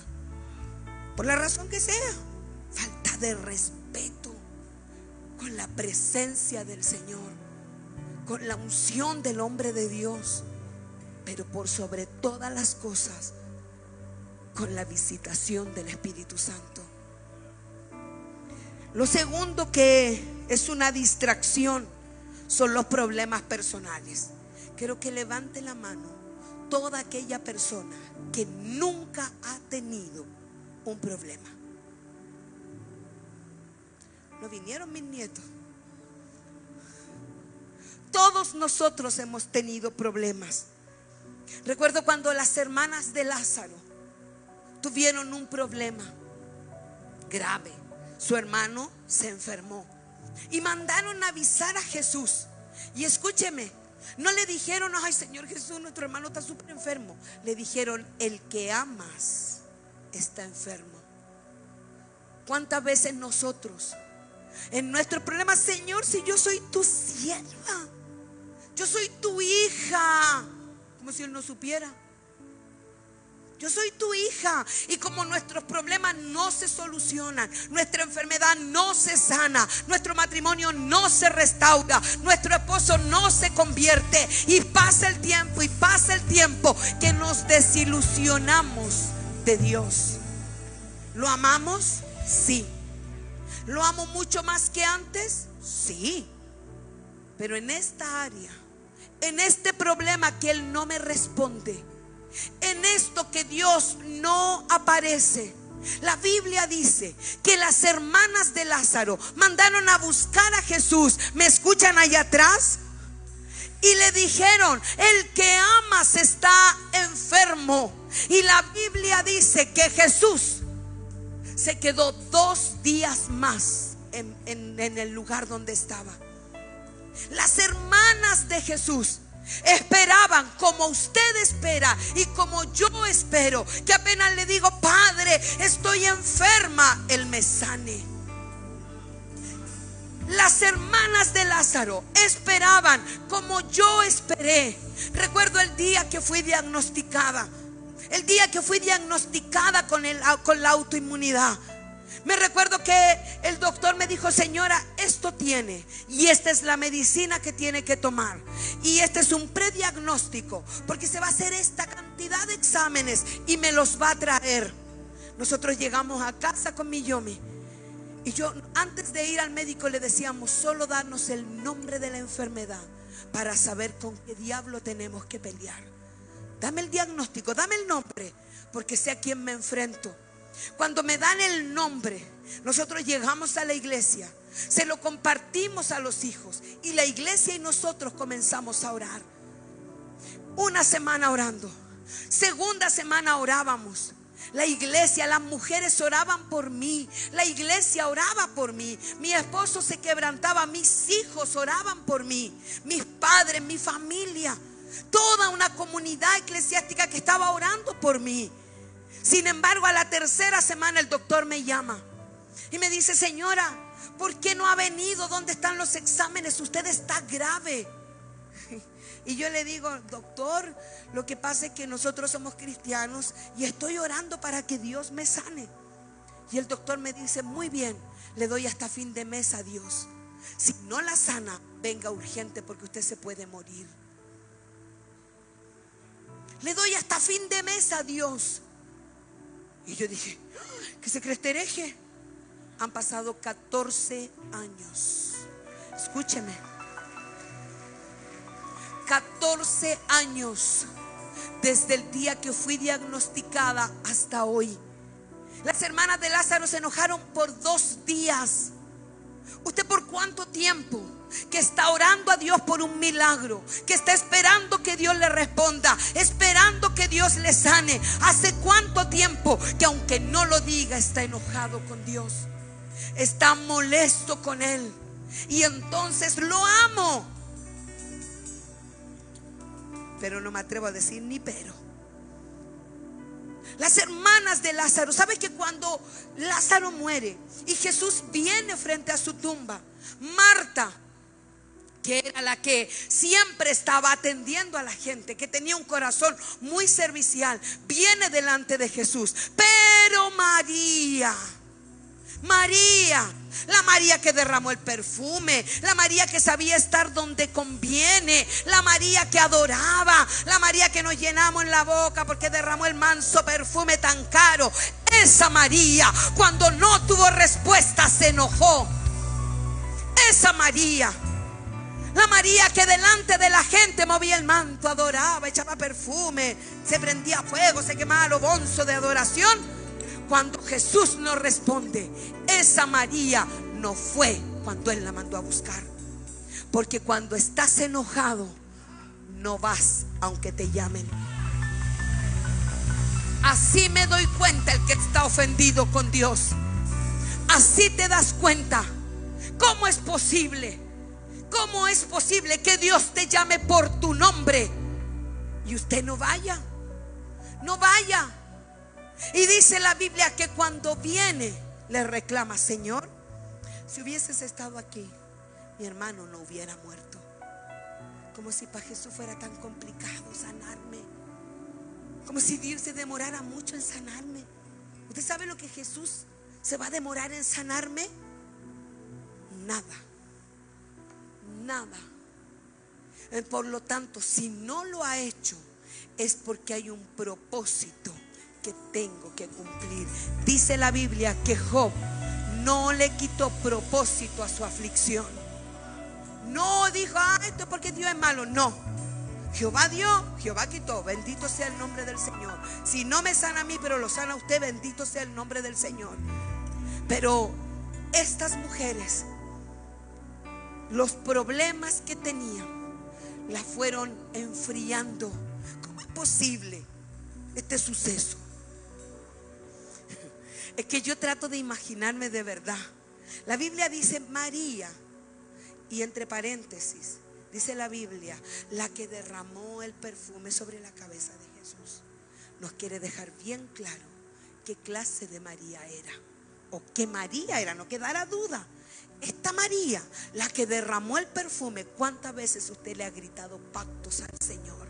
Speaker 1: Por la razón que sea. Falta de respeto con la presencia del Señor, con la unción del hombre de Dios, pero por sobre todas las cosas, con la visitación del Espíritu Santo. Lo segundo que es una distracción son los problemas personales. Quiero que levante la mano toda aquella persona que nunca ha tenido un problema. No vinieron mis nietos. Todos nosotros hemos tenido problemas. Recuerdo cuando las hermanas de Lázaro tuvieron un problema grave. Su hermano se enfermó y mandaron a avisar a Jesús. Y escúcheme, no le dijeron, ay Señor Jesús, nuestro hermano está súper enfermo. Le dijeron, el que amas está enfermo. ¿Cuántas veces nosotros, en nuestro problema, Señor, si yo soy tu sierva, yo soy tu hija, como si Él no supiera. Yo soy tu hija y como nuestros problemas no se solucionan, nuestra enfermedad no se sana, nuestro matrimonio no se restaura, nuestro esposo no se convierte y pasa el tiempo y pasa el tiempo que nos desilusionamos de Dios. ¿Lo amamos? Sí. ¿Lo amo mucho más que antes? Sí. Pero en esta área, en este problema que Él no me responde, en esto que Dios no aparece, La Biblia dice que las hermanas de Lázaro mandaron a buscar a Jesús. ¿Me escuchan allá atrás? Y le dijeron, el que amas está enfermo. Y la Biblia dice que Jesús se quedó dos días más en, el lugar donde estaba. Las hermanas de Jesús esperaban como usted espera y como yo espero, que apenas le digo, Padre, estoy enferma, Él me sane. Las hermanas de Lázaro esperaban como yo esperé. Recuerdo el día que fui diagnosticada, el día que fui diagnosticada con, el, con la autoinmunidad. Me recuerdo que el doctor me dijo, señora, esto tiene y esta es la medicina que tiene que tomar. Y este es un prediagnóstico, porque se va a hacer esta cantidad de exámenes y me los va a traer. Nosotros llegamos a casa con mi Yomi. Y yo antes de ir al médico le decíamos, solo darnos el nombre de la enfermedad para saber con qué diablo tenemos que pelear. Dame el diagnóstico, dame el nombre, porque sé a quién me enfrento. Cuando me dan el nombre, nosotros llegamos a la iglesia, se lo compartimos a los hijos y la iglesia y nosotros comenzamos a orar. Una semana orando, segunda semana orábamos. La iglesia, las mujeres oraban por mí. La iglesia oraba por mí. Mi esposo se quebrantaba. Mis hijos oraban por mí. Mis padres, mi familia. Toda una comunidad eclesiástica que estaba orando por mí. Sin embargo, a la tercera semana el doctor me llama y me dice, señora, ¿por qué no ha venido? ¿Dónde están los exámenes? Usted está grave. Y yo le digo, doctor, lo que pasa es que nosotros somos cristianos y estoy orando para que Dios me sane. Y el doctor me dice, muy bien, le doy hasta fin de mes a Dios. Si no la sana, venga urgente porque usted se puede morir. Le doy hasta fin de mes a Dios. Y yo dije, ¿qué se cree este hereje? Han pasado 14 años. Escúcheme. 14 años desde el día que fui diagnosticada hasta hoy. Las hermanas de Lázaro se enojaron por dos días. ¿Usted por cuánto tiempo? Que está orando a Dios por un milagro, que está esperando que Dios le responda, esperando que Dios le sane. ¿Hace cuánto tiempo que aunque no lo diga está enojado con Dios? Está molesto con Él. Y entonces lo amo. Pero no me atrevo a decir ni pero. Las hermanas de Lázaro, ¿sabe que cuando Lázaro muere y Jesús viene frente a su tumba, Marta que era la que siempre estaba atendiendo a la gente, que tenía un corazón muy servicial, viene delante de Jesús. Pero María, María, la María que derramó el perfume, la María que sabía estar donde conviene, la María que adoraba, la María que nos llenamos en la boca porque derramó el manso perfume tan caro. Esa María, cuando no tuvo respuesta, se enojó. Esa María la María que delante de la gente movía el manto, adoraba, echaba perfume, se prendía fuego, se quemaba lo bonzo de adoración. Cuando Jesús nos responde, esa María no fue cuando Él la mandó a buscar. Porque cuando estás enojado, no vas aunque te llamen. Así me doy cuenta el que está ofendido con Dios. Así te das cuenta. ¿Cómo es posible? ¿Cómo es posible que Dios te llame por tu nombre y usted no vaya? No vaya. Y dice la Biblia que cuando viene le reclama, Señor, si hubieses estado aquí, mi hermano no hubiera muerto. Como si para Jesús fuera tan complicado sanarme. Como si Dios se demorara mucho en sanarme. ¿Usted sabe lo que Jesús se va a demorar en sanarme? Nada nada. Eh, por lo tanto, si no lo ha hecho, es porque hay un propósito que tengo que cumplir. Dice la Biblia que Job no le quitó propósito a su aflicción. No dijo, ah, esto es porque Dios es malo. No. Jehová dio, Jehová quitó. Bendito sea el nombre del Señor. Si no me sana a mí, pero lo sana a usted, bendito sea el nombre del Señor. Pero estas mujeres, los problemas que tenían, la fueron enfriando. ¿Cómo es posible este suceso? Es que yo trato de imaginarme de verdad. La Biblia dice María, y entre paréntesis, dice la Biblia, la que derramó el perfume sobre la cabeza de Jesús. Nos quiere dejar bien claro qué clase de María era, o qué María era, no quedara duda. Esta María, la que derramó el perfume, ¿cuántas veces usted le ha gritado pactos al Señor?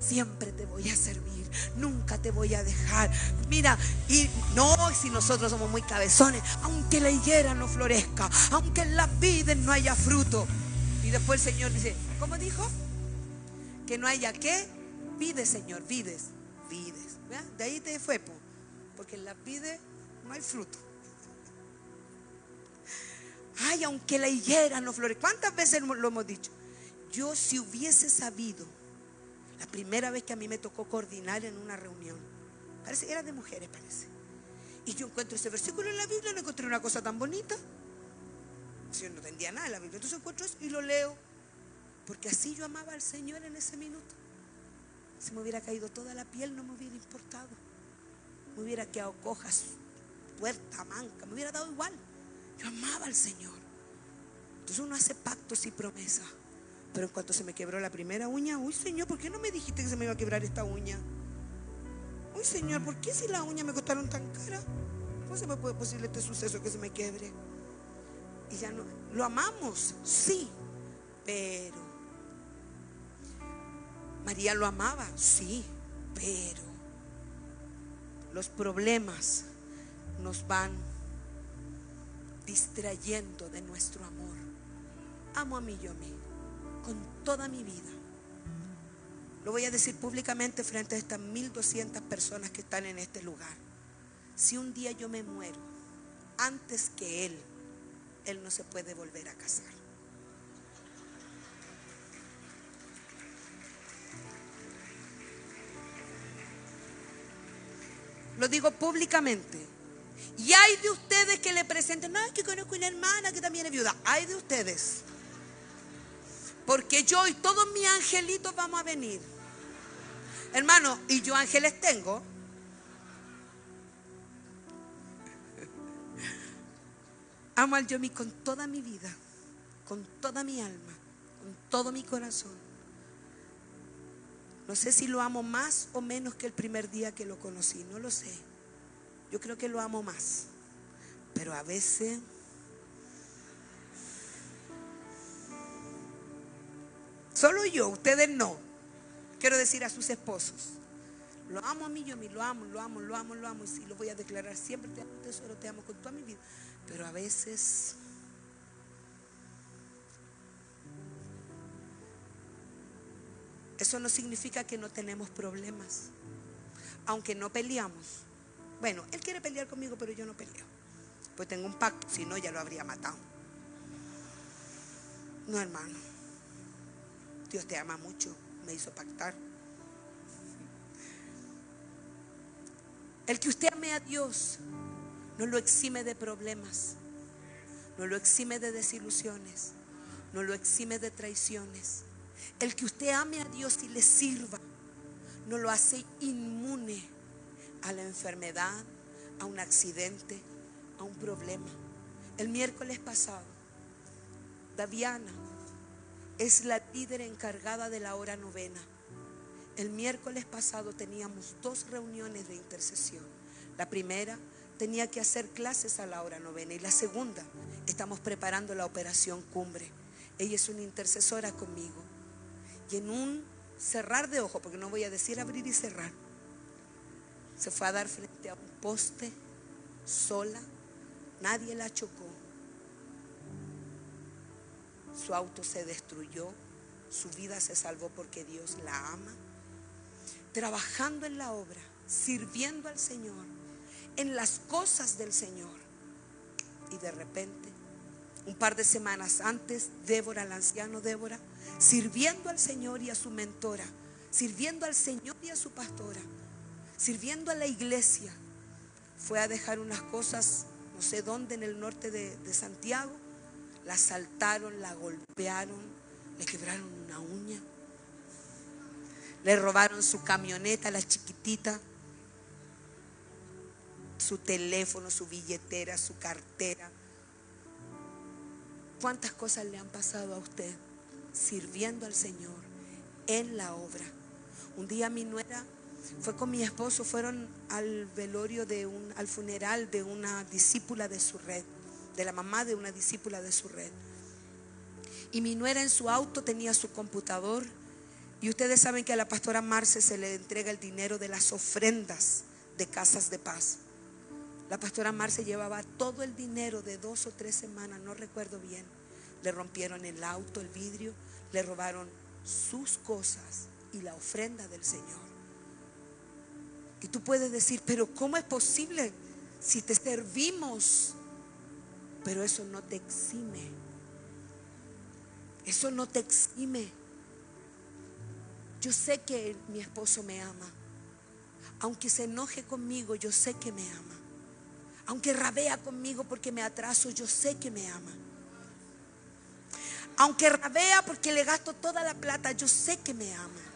Speaker 1: Siempre te voy a servir, nunca te voy a dejar. Mira, y no, si nosotros somos muy cabezones, aunque la higuera no florezca, aunque en las vides no haya fruto. Y después el Señor dice, ¿cómo dijo? Que no haya qué? Vides, Señor, vides, vides. De ahí te fue, porque en las vides no hay fruto. Ay, aunque la higuera no florezca. ¿Cuántas veces lo hemos dicho? Yo si hubiese sabido, la primera vez que a mí me tocó coordinar en una reunión, parece, era de mujeres, parece. Y yo encuentro ese versículo en la Biblia, no encontré una cosa tan bonita. Yo no entendía nada en la Biblia. Entonces encuentro eso y lo leo. Porque así yo amaba al Señor en ese minuto. Si me hubiera caído toda la piel, no me hubiera importado. Me hubiera quedado cojas, puerta, manca, me hubiera dado igual. Yo amaba al Señor. Entonces uno hace pactos y promesas. Pero en cuanto se me quebró la primera uña, uy Señor, ¿por qué no me dijiste que se me iba a quebrar esta uña? Uy Señor, ¿por qué si las uñas me costaron tan cara? ¿Cómo se me puede posible este suceso que se me quiebre? Y ya no, lo amamos, sí, pero María lo amaba, sí, pero los problemas nos van distrayendo de nuestro amor. Amo a a mí, con toda mi vida. Lo voy a decir públicamente frente a estas 1200 personas que están en este lugar. Si un día yo me muero antes que Él, Él no se puede volver a casar. Lo digo públicamente. Y hay de ustedes que le presenten, no, es que conozco una hermana que también es viuda. Hay de ustedes. Porque yo y todos mis angelitos vamos a venir. Hermano, y yo ángeles tengo. Amo al Yomi con toda mi vida, con toda mi alma, con todo mi corazón. No sé si lo amo más o menos que el primer día que lo conocí, no lo sé. Yo creo que lo amo más. Pero a veces... Solo yo, ustedes no. Quiero decir a sus esposos. Lo amo a mí, yo a mí, lo amo, lo amo, lo amo, lo amo. Y sí, lo voy a declarar siempre, te amo, tesoro, te amo con toda mi vida. Pero a veces... Eso no significa que no tenemos problemas. Aunque no peleamos. Bueno, él quiere pelear conmigo, pero yo no peleo. Pues tengo un pacto, si no ya lo habría matado. No, hermano. Dios te ama mucho, me hizo pactar. El que usted ame a Dios no lo exime de problemas, no lo exime de desilusiones, no lo exime de traiciones. El que usted ame a Dios y le sirva no lo hace inmune a la enfermedad, a un accidente, a un problema. El miércoles pasado, Daviana es la líder encargada de la hora novena. El miércoles pasado teníamos dos reuniones de intercesión. La primera tenía que hacer clases a la hora novena y la segunda estamos preparando la operación cumbre. Ella es una intercesora conmigo. Y en un cerrar de ojo, porque no voy a decir abrir y cerrar, se fue a dar frente a un poste sola, nadie la chocó. Su auto se destruyó, su vida se salvó porque Dios la ama. Trabajando en la obra, sirviendo al Señor, en las cosas del Señor. Y de repente un par de semanas antes, Débora, el anciano Débora, sirviendo al Señor y a su mentora, sirviendo al Señor y a su pastora, sirviendo a la iglesia, fue a dejar unas cosas, no sé dónde, en el norte de, Santiago, la asaltaron, la golpearon, le quebraron una uña, le robaron su camioneta, la chiquitita, su teléfono, su billetera, su cartera. ¿Cuántas cosas le han pasado a usted sirviendo al Señor en la obra? Un día mi nuera fue con mi esposo, fueron al velorio de un, al funeral de una discípula de su red, de la mamá de una discípula de su red. Y mi nuera en su auto tenía su computador. Y ustedes saben que a la pastora Marce se le entrega el dinero de las ofrendas de casas de paz. La pastora Marce llevaba todo el dinero de dos o tres semanas, no recuerdo bien. Le rompieron el auto, el vidrio, le robaron sus cosas y la ofrenda del Señor. Y tú puedes decir, pero ¿cómo es posible si te servimos? Pero eso no te exime. Eso no te exime. Yo sé que mi esposo me ama. Aunque se enoje conmigo, yo sé que me ama. Aunque rabea conmigo porque me atraso, yo sé que me ama. Aunque rabea porque le gasto toda la plata, yo sé que me ama.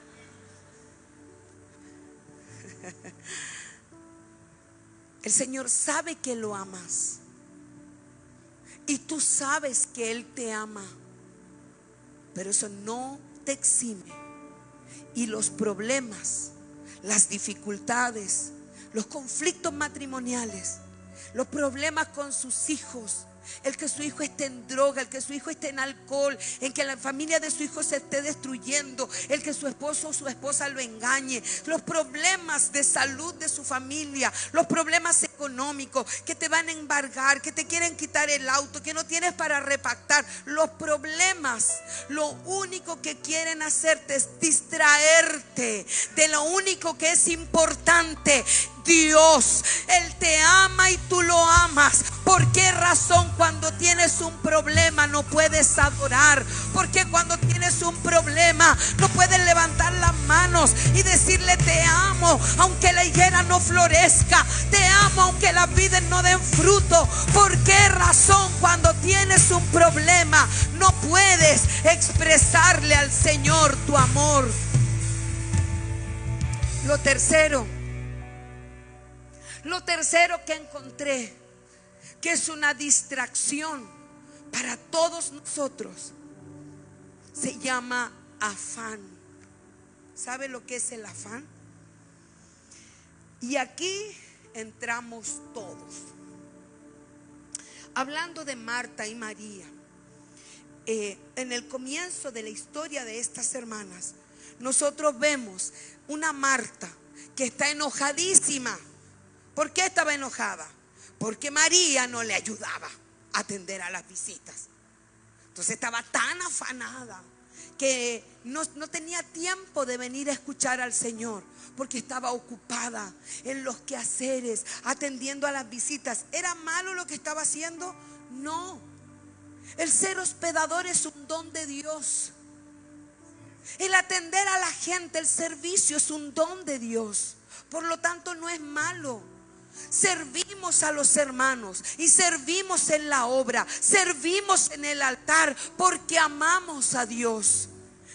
Speaker 1: El Señor sabe que lo amas. Y tú sabes que Él te ama. Pero eso no te exime. Y los problemas, las dificultades, los conflictos matrimoniales, los problemas con sus hijos, el que su hijo esté en droga, el que su hijo esté en alcohol, en que la familia de su hijo se esté destruyendo, el que su esposo o su esposa lo engañe, los problemas de salud de su familia, los problemas económicos que te van a embargar, que te quieren quitar el auto, que no tienes para repactar, los problemas, lo único que quieren hacerte es distraerte de lo único que es importante. Dios, Él te ama y tú lo amas. ¿Por qué razón cuando tienes un problema no puedes adorar? ¿Por qué cuando tienes un problema no puedes levantar las manos y decirle te amo aunque la higuera no florezca? Te amo aunque las vides no den fruto. ¿Por qué razón cuando tienes un problema no puedes expresarle al Señor tu amor? Lo tercero, lo tercero que encontré que es una distracción para todos nosotros, se llama afán. ¿Sabe lo que es el afán? Y aquí entramos todos. Hablando de Marta y María, eh, en el comienzo de la historia de estas hermanas, nosotros vemos una Marta que está enojadísima. ¿Por qué estaba enojada? porque María no le ayudaba a atender a las visitas. Entonces estaba tan afanada que no, no, tenía tiempo de venir a escuchar al Señor, porque estaba ocupada en los quehaceres, atendiendo a las visitas. ¿Era malo lo que estaba haciendo? No. El ser hospedador es un don de Dios. El atender a la gente, el servicio es un don de Dios. Por lo tanto, no es malo. Servimos a los hermanos y servimos en la obra, servimos en el altar porque amamos a Dios.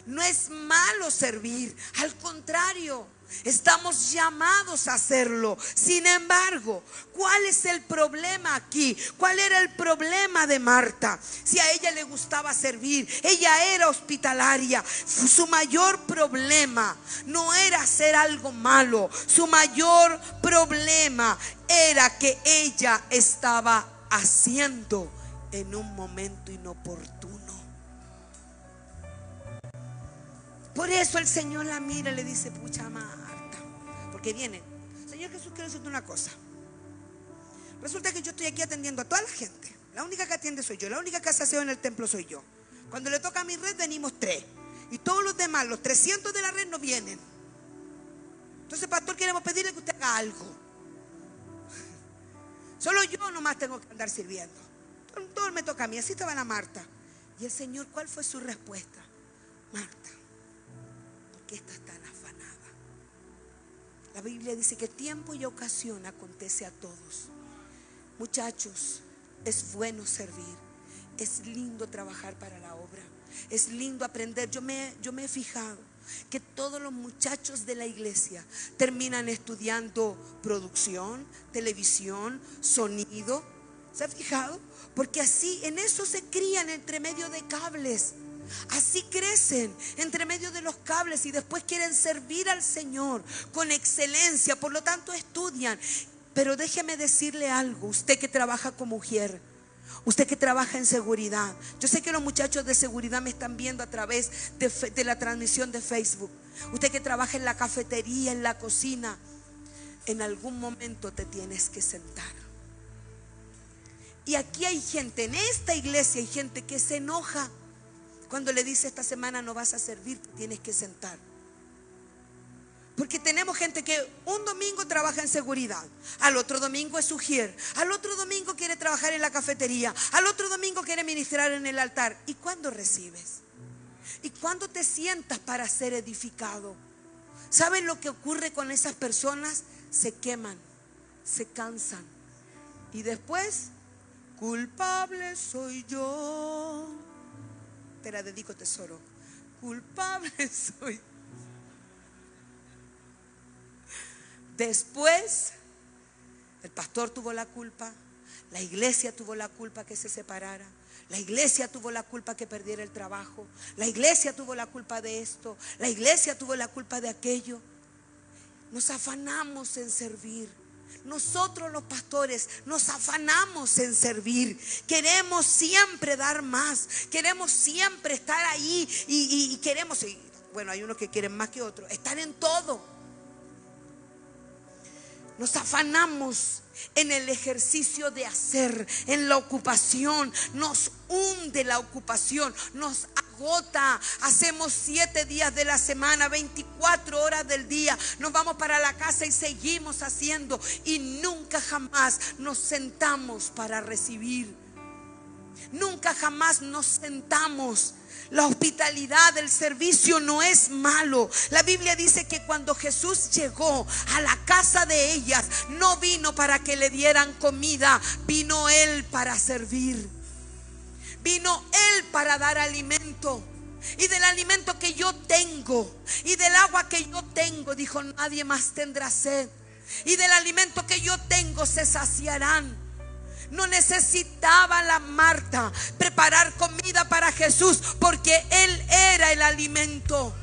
Speaker 1: No es malo servir, al contrario. Estamos llamados a hacerlo. Sin embargo, ¿cuál es el problema aquí? ¿Cuál era el problema de Marta? Si a ella le gustaba servir, ella era hospitalaria. Su mayor problema no era hacer algo malo. Su mayor problema era que ella estaba haciendo en un momento inoportuno. Por eso el Señor la mira y le dice, pucha Marta, porque viene, Señor Jesús, quiero decirte una cosa. Resulta que yo estoy aquí atendiendo a toda la gente. La única que atiende soy yo, la única que hace aseo en el templo soy yo. Cuando le toca a mi red venimos tres. Y todos los demás, los 300 de la red no vienen. Entonces, pastor, queremos pedirle que usted haga algo. Solo yo nomás tengo que andar sirviendo. todo me toca a mí. Así estaba la Marta. Y el Señor, ¿cuál fue su respuesta? Marta, ¿por qué estás tan afanada? La Biblia dice que tiempo y ocasión acontece a todos. Muchachos, es bueno servir. Es lindo trabajar para la obra. Es lindo aprender. Yo me, yo me he fijado que todos los muchachos de la iglesia terminan estudiando producción, televisión, sonido. ¿Se ha fijado? Porque así en eso se crían entre medio de cables. Así crecen entre medio de los cables y después quieren servir al Señor con excelencia. Por lo tanto, estudian. Pero déjeme decirle algo, usted que trabaja como mujer, usted que trabaja en seguridad. Yo sé que los muchachos de seguridad me están viendo a través de, de la transmisión de Facebook. Usted que trabaja en la cafetería, en la cocina, en algún momento te tienes que sentar. Y aquí hay gente, en esta iglesia hay gente que se enoja cuando le dice esta semana no vas a servir, tienes que sentar. Porque tenemos gente que un domingo trabaja en seguridad, al otro domingo es ujier, al otro domingo quiere trabajar en la cafetería, al otro domingo quiere ministrar en el altar. ¿Y cuándo recibes? ¿Y cuándo te sientas para ser edificado? ¿Saben lo que ocurre con esas personas? Se queman, se cansan y después Culpable soy yo. Te la dedico, tesoro. Culpable soy. Después, el pastor tuvo la culpa, la iglesia tuvo la culpa que se separara, la iglesia tuvo la culpa que perdiera el trabajo, la iglesia tuvo la culpa de esto, la iglesia tuvo la culpa de aquello. Nos afanamos en servir. Nosotros los pastores nos afanamos en servir. Queremos siempre dar más. Queremos siempre estar ahí y, queremos, bueno, hay unos que quieren más que otros, estar en todo. Nos afanamos en el ejercicio de hacer, en la ocupación. Nos hunde la ocupación, nos agota. Hacemos siete días de la semana, 24 horas del día. Nos vamos para la casa y seguimos haciendo. Y nunca jamás nos sentamos para recibir. Nunca jamás nos sentamos la hospitalidad, el servicio no es malo. La Biblia dice que cuando Jesús llegó a la casa de ellas, no vino para que le dieran comida, vino Él para servir. Vino Él para dar alimento. Y del alimento que yo tengo y del agua que yo tengo, dijo, nadie más tendrá sed. Y del alimento que yo tengo se saciarán. No necesitaba la Marta preparar comida para Jesús porque Él era el alimento.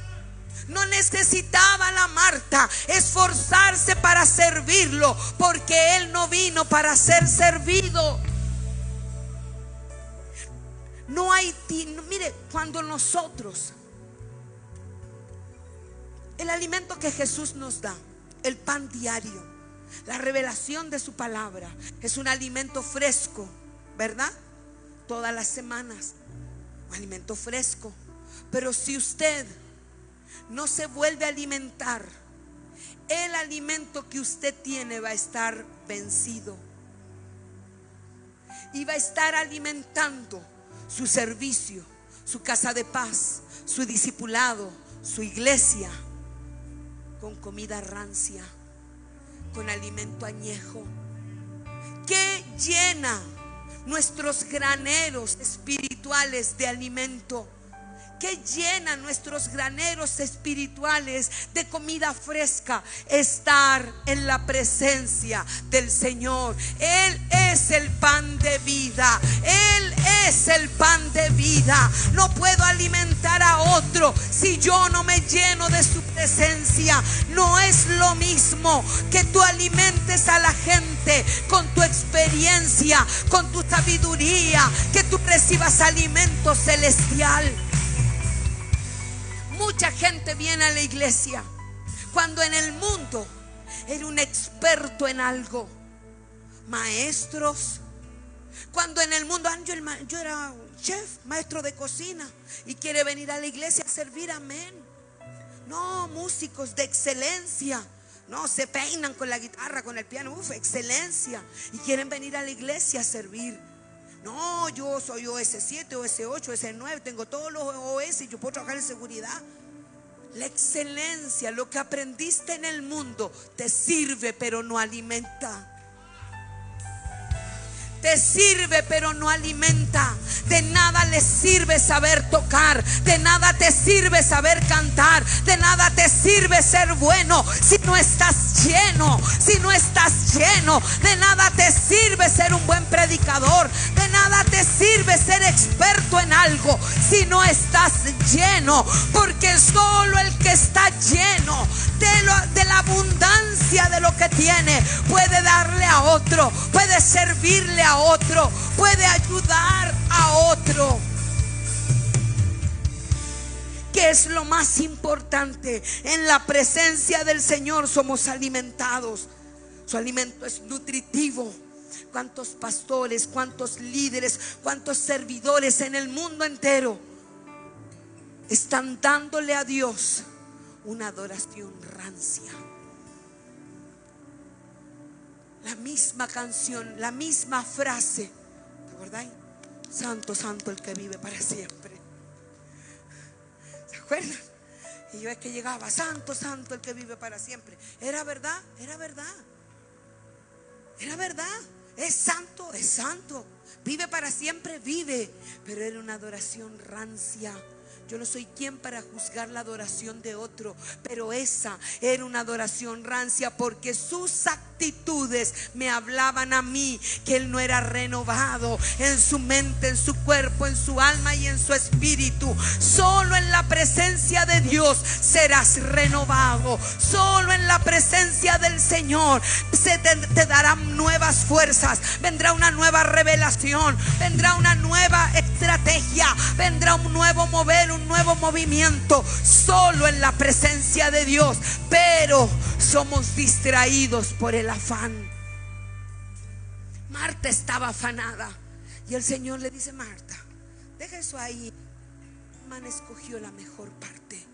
Speaker 1: No necesitaba la Marta esforzarse para servirlo porque Él no vino para ser servido. No hay, mire, cuando nosotros, el alimento que Jesús nos da, el pan diario, la revelación de su palabra es un alimento fresco, ¿verdad? Todas las semanas, un alimento fresco. Pero si usted no se vuelve a alimentar, el alimento que usted tiene va a estar vencido. Y va a estar alimentando su servicio, su casa de paz, su discipulado, su iglesia con comida rancia con alimento añejo. Que llena nuestros graneros espirituales de alimento que llena nuestros graneros espirituales de comida fresca, estar en la presencia del Señor. Él es el pan de vida. Él es el pan de vida. No puedo alimentar a otro si yo no me lleno de su presencia. No es lo mismo que tú alimentes a la gente con tu experiencia, con tu sabiduría, que tú recibas alimento celestial. Mucha gente viene a la iglesia cuando en el mundo era un experto en algo. Maestros. Cuando en el mundo, yo, era chef, maestro de cocina y quiere venir a la iglesia a servir, amén. No, músicos de excelencia. No, se peinan con la guitarra, con el piano, uf, excelencia. Y quieren venir a la iglesia a servir. No, yo soy OS7, OS8, OS9, tengo todos los OS y yo puedo trabajar en seguridad. La excelencia, lo que aprendiste en el mundo, te sirve pero no alimenta. Te sirve pero no alimenta. De nada le sirve saber tocar. De nada te sirve saber cantar. De nada te sirve ser bueno si no estás lleno. Si no estás lleno. De nada te sirve ser un buen predicador. De nada te sirve ser experto en algo si no estás lleno. Porque solo el que está lleno de, de la abundancia de lo que tiene puede darle a otro. Puede servirle a otro, puede ayudar a otro. ¿Qué es lo más importante? En la presencia del Señor somos alimentados. Su alimento es nutritivo. ¿Cuántos pastores, cuántos líderes, cuántos servidores en el mundo entero están dándole a Dios una adoración rancia? La misma canción, la misma frase. ¿Te acordáis? Santo, santo el que vive para siempre. ¿Se acuerdan? Y yo es que llegaba, santo, santo el que vive para siempre. Era verdad, era verdad. Era verdad. Es santo, es santo. Vive para siempre, vive. Pero era una adoración rancia yo no soy quien para juzgar la adoración de otro, pero esa era una adoración rancia porque sus actitudes me hablaban a mí que él no era renovado en su mente, en su cuerpo, en su alma y en su espíritu. Solo en la presencia de Dios serás renovado. Solo en la presencia del Señor se te, te darán nuevas fuerzas, vendrá una nueva revelación, vendrá una nueva estrategia, vendrá un nuevo mover, un nuevo movimiento. Solo en la presencia de Dios, pero somos distraídos por el afán. Marta estaba afanada y el Señor le dice, Marta, deja eso ahí. Man escogió la mejor parte.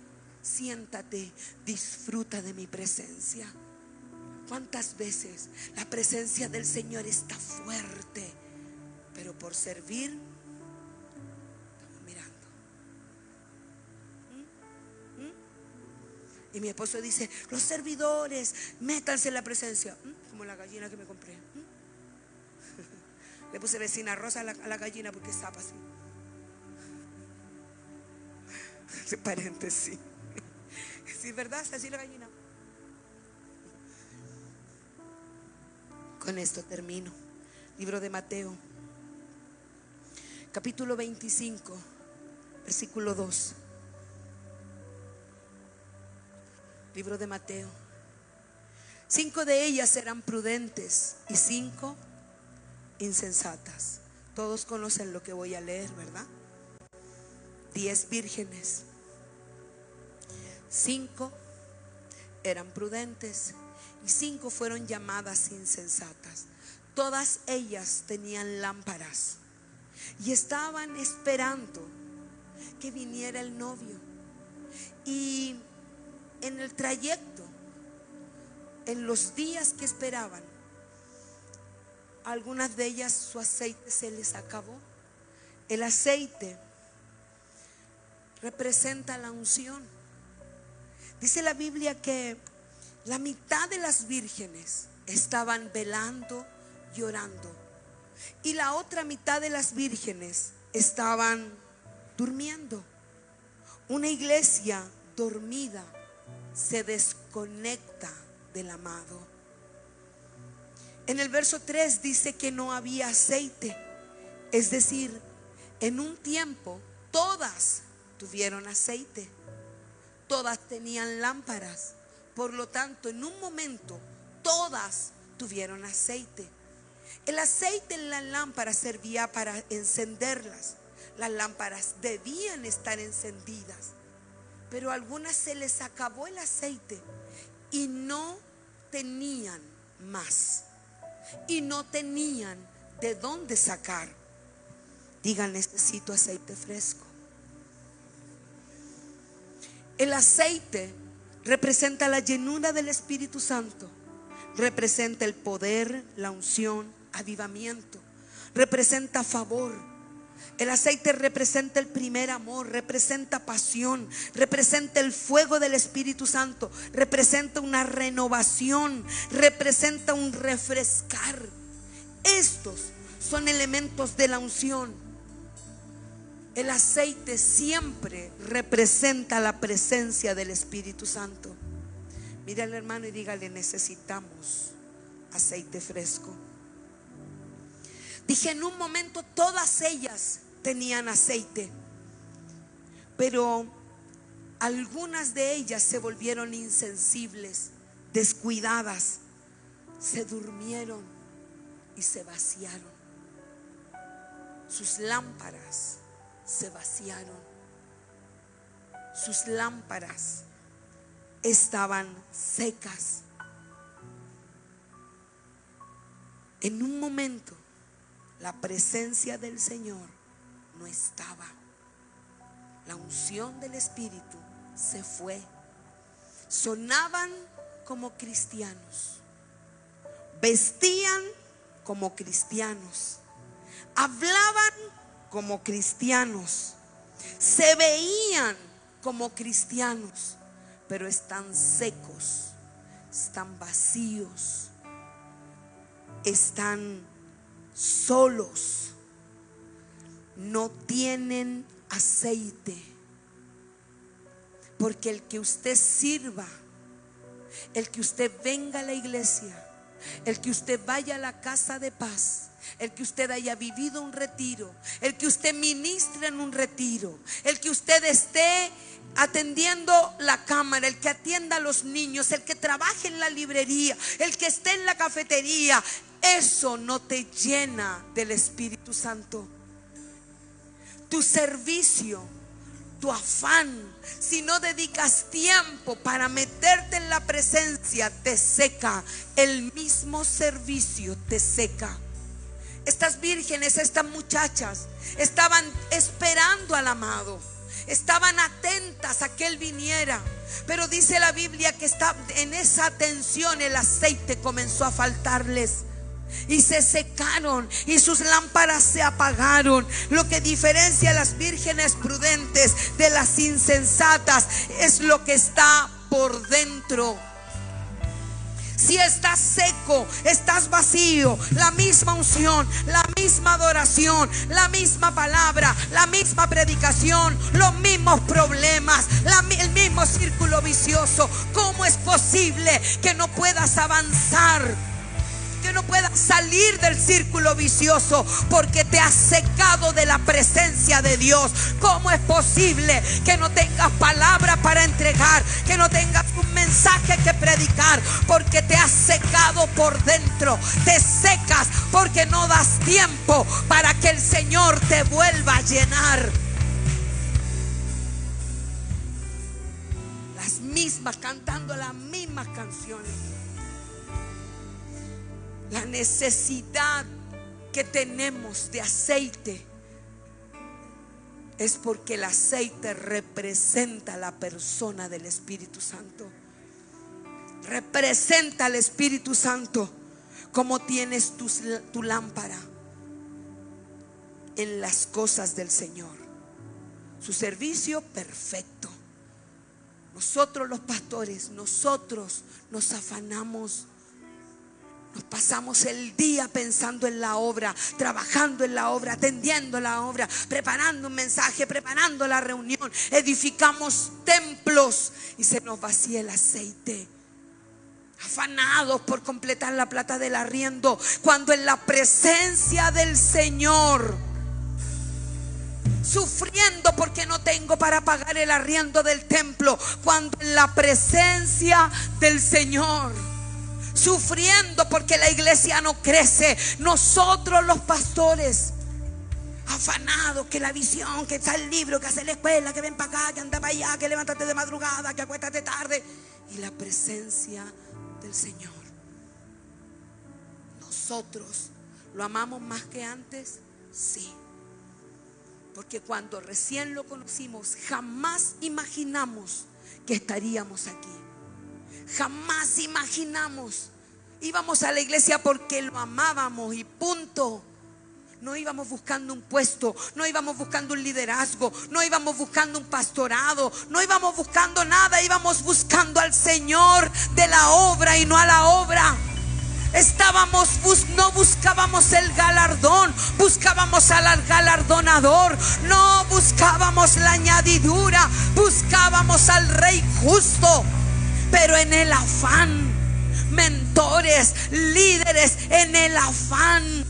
Speaker 1: Siéntate, disfruta de mi presencia. ¿Cuántas veces la presencia del Señor está fuerte? Pero por servir Y mi esposo dice, los servidores, métanse en la presencia. ¿Mm? Como la gallina que me compré. ¿Mm? Le puse vecina rosa a la, gallina porque estaba así. paréntesis. Sí, ¿verdad? Así la gallina. Con esto termino. Libro de Mateo. Capítulo 25, versículo 2. Libro de Mateo. Cinco de ellas eran prudentes y cinco insensatas. Todos conocen lo que voy a leer, ¿verdad? Diez vírgenes. Cinco eran prudentes y cinco fueron llamadas insensatas. Todas ellas tenían lámparas y estaban esperando que viniera el novio. Y en el trayecto, en los días que esperaban, algunas de ellas su aceite se les acabó. El aceite representa la unción. Dice la Biblia que la mitad de las vírgenes estaban velando, llorando. Y la otra mitad de las vírgenes estaban durmiendo. Una iglesia dormida se desconecta del amado. En el verso 3 dice que no había aceite. Es decir, en un tiempo todas tuvieron aceite. Todas tenían lámparas. Por lo tanto, en un momento todas tuvieron aceite. El aceite en las lámparas servía para encenderlas. Las lámparas debían estar encendidas pero a algunas se les acabó el aceite y no tenían más. Y no tenían de dónde sacar. Digan, necesito aceite fresco. El aceite representa la llenura del Espíritu Santo, representa el poder, la unción, avivamiento. representa favor. El aceite representa el primer amor, representa pasión, representa el fuego del Espíritu Santo, representa una renovación, representa un refrescar. Estos son elementos de la unción. El aceite siempre representa la presencia del Espíritu Santo. Mira al hermano y dígale, necesitamos aceite fresco. Dije, en un momento todas ellas tenían aceite, pero algunas de ellas se volvieron insensibles, descuidadas, se durmieron y se vaciaron. Sus lámparas se vaciaron. Sus lámparas estaban secas. En un momento la presencia del Señor no estaba. La unción del Espíritu se fue. Sonaban como cristianos. Vestían como cristianos. Hablaban como cristianos. Se veían como cristianos. Pero están secos. Están vacíos. Están solos, no tienen aceite. Porque el que usted sirva, el que usted venga a la iglesia, el que usted vaya a la casa de paz, el que usted haya vivido un retiro, el que usted ministre en un retiro, el que usted esté atendiendo la cámara, el que atienda a los niños, el que trabaje en la librería, el que esté en la cafetería, eso no te llena del Espíritu Santo. Tu servicio, tu afán, si no dedicas tiempo para meterte en la presencia, te seca. El mismo servicio te seca. Estas vírgenes, estas muchachas, estaban esperando al amado. Estaban atentas a que Él viniera. Pero dice la Biblia que está, en esa atención el aceite comenzó a faltarles y se secaron y sus lámparas se apagaron. Lo que diferencia a las vírgenes prudentes de las insensatas es lo que está por dentro. Si estás seco, estás vacío, la misma unción, la misma adoración, la misma palabra, la misma predicación, los mismos problemas, el mismo círculo vicioso, ¿cómo es posible que no puedas avanzar? Que no puedas salir del círculo vicioso porque te has secado de la presencia de Dios. ¿Cómo es posible que no tengas palabra para entregar, que no tengas un mensaje que predicar porque te has secado por dentro? Te secas porque no das tiempo para que el Señor te vuelva a llenar. Las mismas, cantando las mismas canciones la necesidad que tenemos de aceite es porque el aceite representa la persona del Espíritu Santo. Representa al Espíritu Santo. Como tienes tu, tu lámpara en las cosas del Señor. Su servicio perfecto. Nosotros los pastores, nosotros nos afanamos nos pasamos el día pensando en la obra, trabajando en la obra, atendiendo la obra, preparando un mensaje, preparando la reunión. Edificamos templos y se nos vacía el aceite. Afanados por completar la plata del arriendo, cuando en la presencia del Señor, sufriendo porque no tengo para pagar el arriendo del templo, cuando en la presencia del Señor sufriendo porque la iglesia no crece. Nosotros los pastores, afanados, que la visión, que está el libro, que hace la escuela, que ven para acá, que anda para allá, que levántate de madrugada, que acuéstate tarde. Y la presencia del Señor. Nosotros lo amamos más que antes, sí. Porque cuando recién lo conocimos, jamás imaginamos que estaríamos aquí. Jamás imaginamos. Íbamos a la iglesia porque lo amábamos y punto. no íbamos buscando un puesto, no íbamos buscando un liderazgo, no íbamos buscando un pastorado, no íbamos buscando nada, íbamos buscando al Señor de la obra y no a la obra. Estábamos, no buscábamos el galardón, buscábamos al galardonador, no buscábamos la añadidura, buscábamos al rey justo, pero en el afán, mentores, líderes, en el afán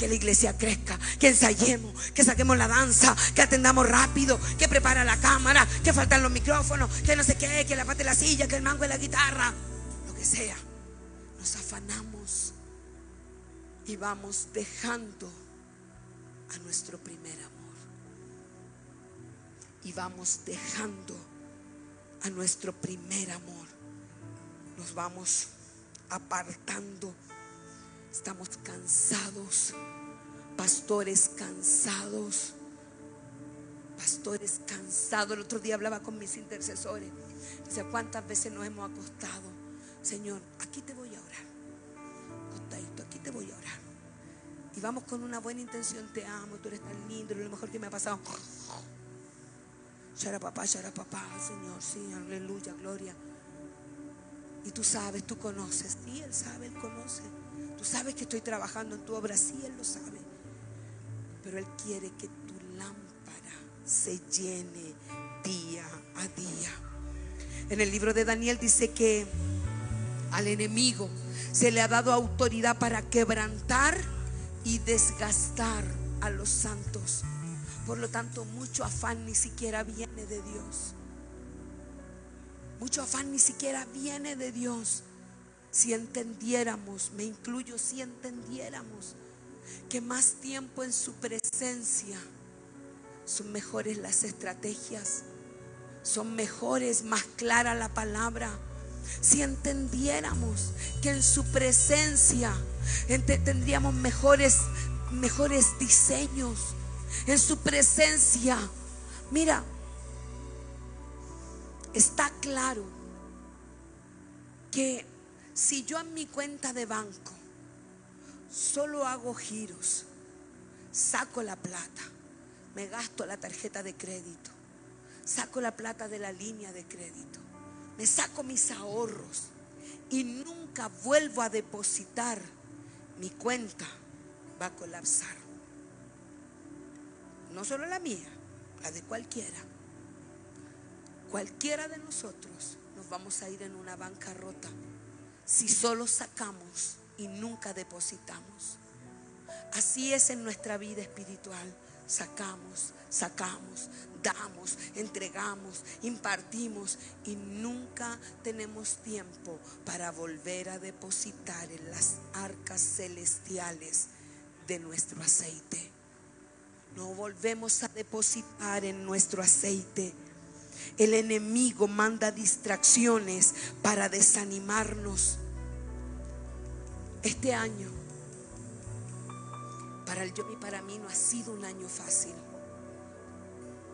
Speaker 1: que la iglesia crezca, que ensayemos, que saquemos la danza, que atendamos rápido, que prepara la cámara, que faltan los micrófonos, que no sé qué, que la parte de la silla, que el mango de la guitarra, lo que sea. Nos afanamos y vamos dejando a nuestro primer amor. Y vamos dejando a nuestro primer amor. Nos vamos apartando Estamos cansados, pastores cansados, pastores cansados. El otro día hablaba con mis intercesores. Dice, ¿cuántas veces nos hemos acostado? Señor, aquí te voy a orar. Acostadito, aquí te voy a orar. Y vamos con una buena intención, te amo, tú eres tan lindo, lo mejor que me ha pasado. Shara papá, shara papá, Señor, sí, aleluya, gloria. Y tú sabes, tú conoces, sí, Él sabe, Él conoce. Tú sabes que estoy trabajando en tu obra, sí, Él lo sabe. Pero Él quiere que tu lámpara se llene día a día. En el libro de Daniel dice que al enemigo se le ha dado autoridad para quebrantar y desgastar a los santos. Por lo tanto, mucho afán ni siquiera viene de Dios. Mucho afán ni siquiera viene de Dios. Si entendiéramos, me incluyo, si entendiéramos que más tiempo en su presencia son mejores las estrategias, son mejores, más clara la palabra. Si entendiéramos que en su presencia tendríamos mejores, mejores diseños, en su presencia, mira, está claro que si yo en mi cuenta de banco solo hago giros, saco la plata, me gasto la tarjeta de crédito, saco la plata de la línea de crédito, me saco mis ahorros y nunca vuelvo a depositar, mi cuenta va a colapsar. No solo la mía, la de cualquiera. Cualquiera de nosotros nos vamos a ir en una bancarrota si solo sacamos y nunca depositamos. Así es en nuestra vida espiritual. Sacamos, sacamos, damos, entregamos, impartimos y nunca tenemos tiempo para volver a depositar en las arcas celestiales de nuestro aceite. No volvemos a depositar en nuestro aceite el enemigo manda distracciones para desanimarnos. Este año, para el yo y para mí, no ha sido un año fácil.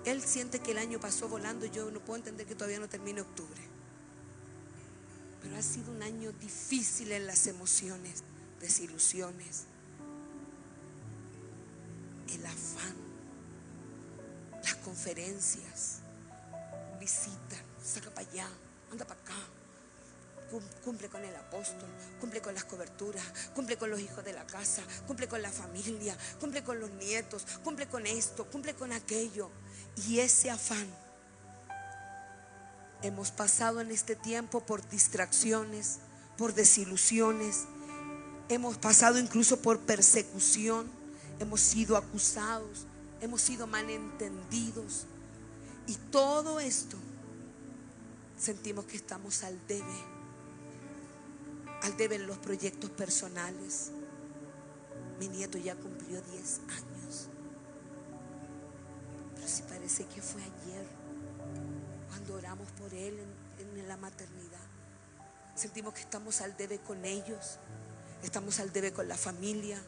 Speaker 1: Él siente que el año pasó volando, yo no puedo entender que todavía no termine octubre. Pero ha sido un año difícil en las emociones, desilusiones, el afán, las conferencias visita, saca para allá, anda para acá. Cumple con el apóstol, cumple con las coberturas, cumple con los hijos de la casa, cumple con la familia, cumple con los nietos, cumple con esto, cumple con aquello. Y ese afán hemos pasado en este tiempo por distracciones, por desilusiones, hemos pasado incluso por persecución, hemos sido acusados, hemos sido malentendidos. Y todo esto sentimos que estamos al debe, al debe en los proyectos personales. Mi nieto ya cumplió 10 años, pero si parece que fue ayer cuando oramos por él en, en la maternidad. Sentimos que estamos al debe con ellos, estamos al debe con la familia,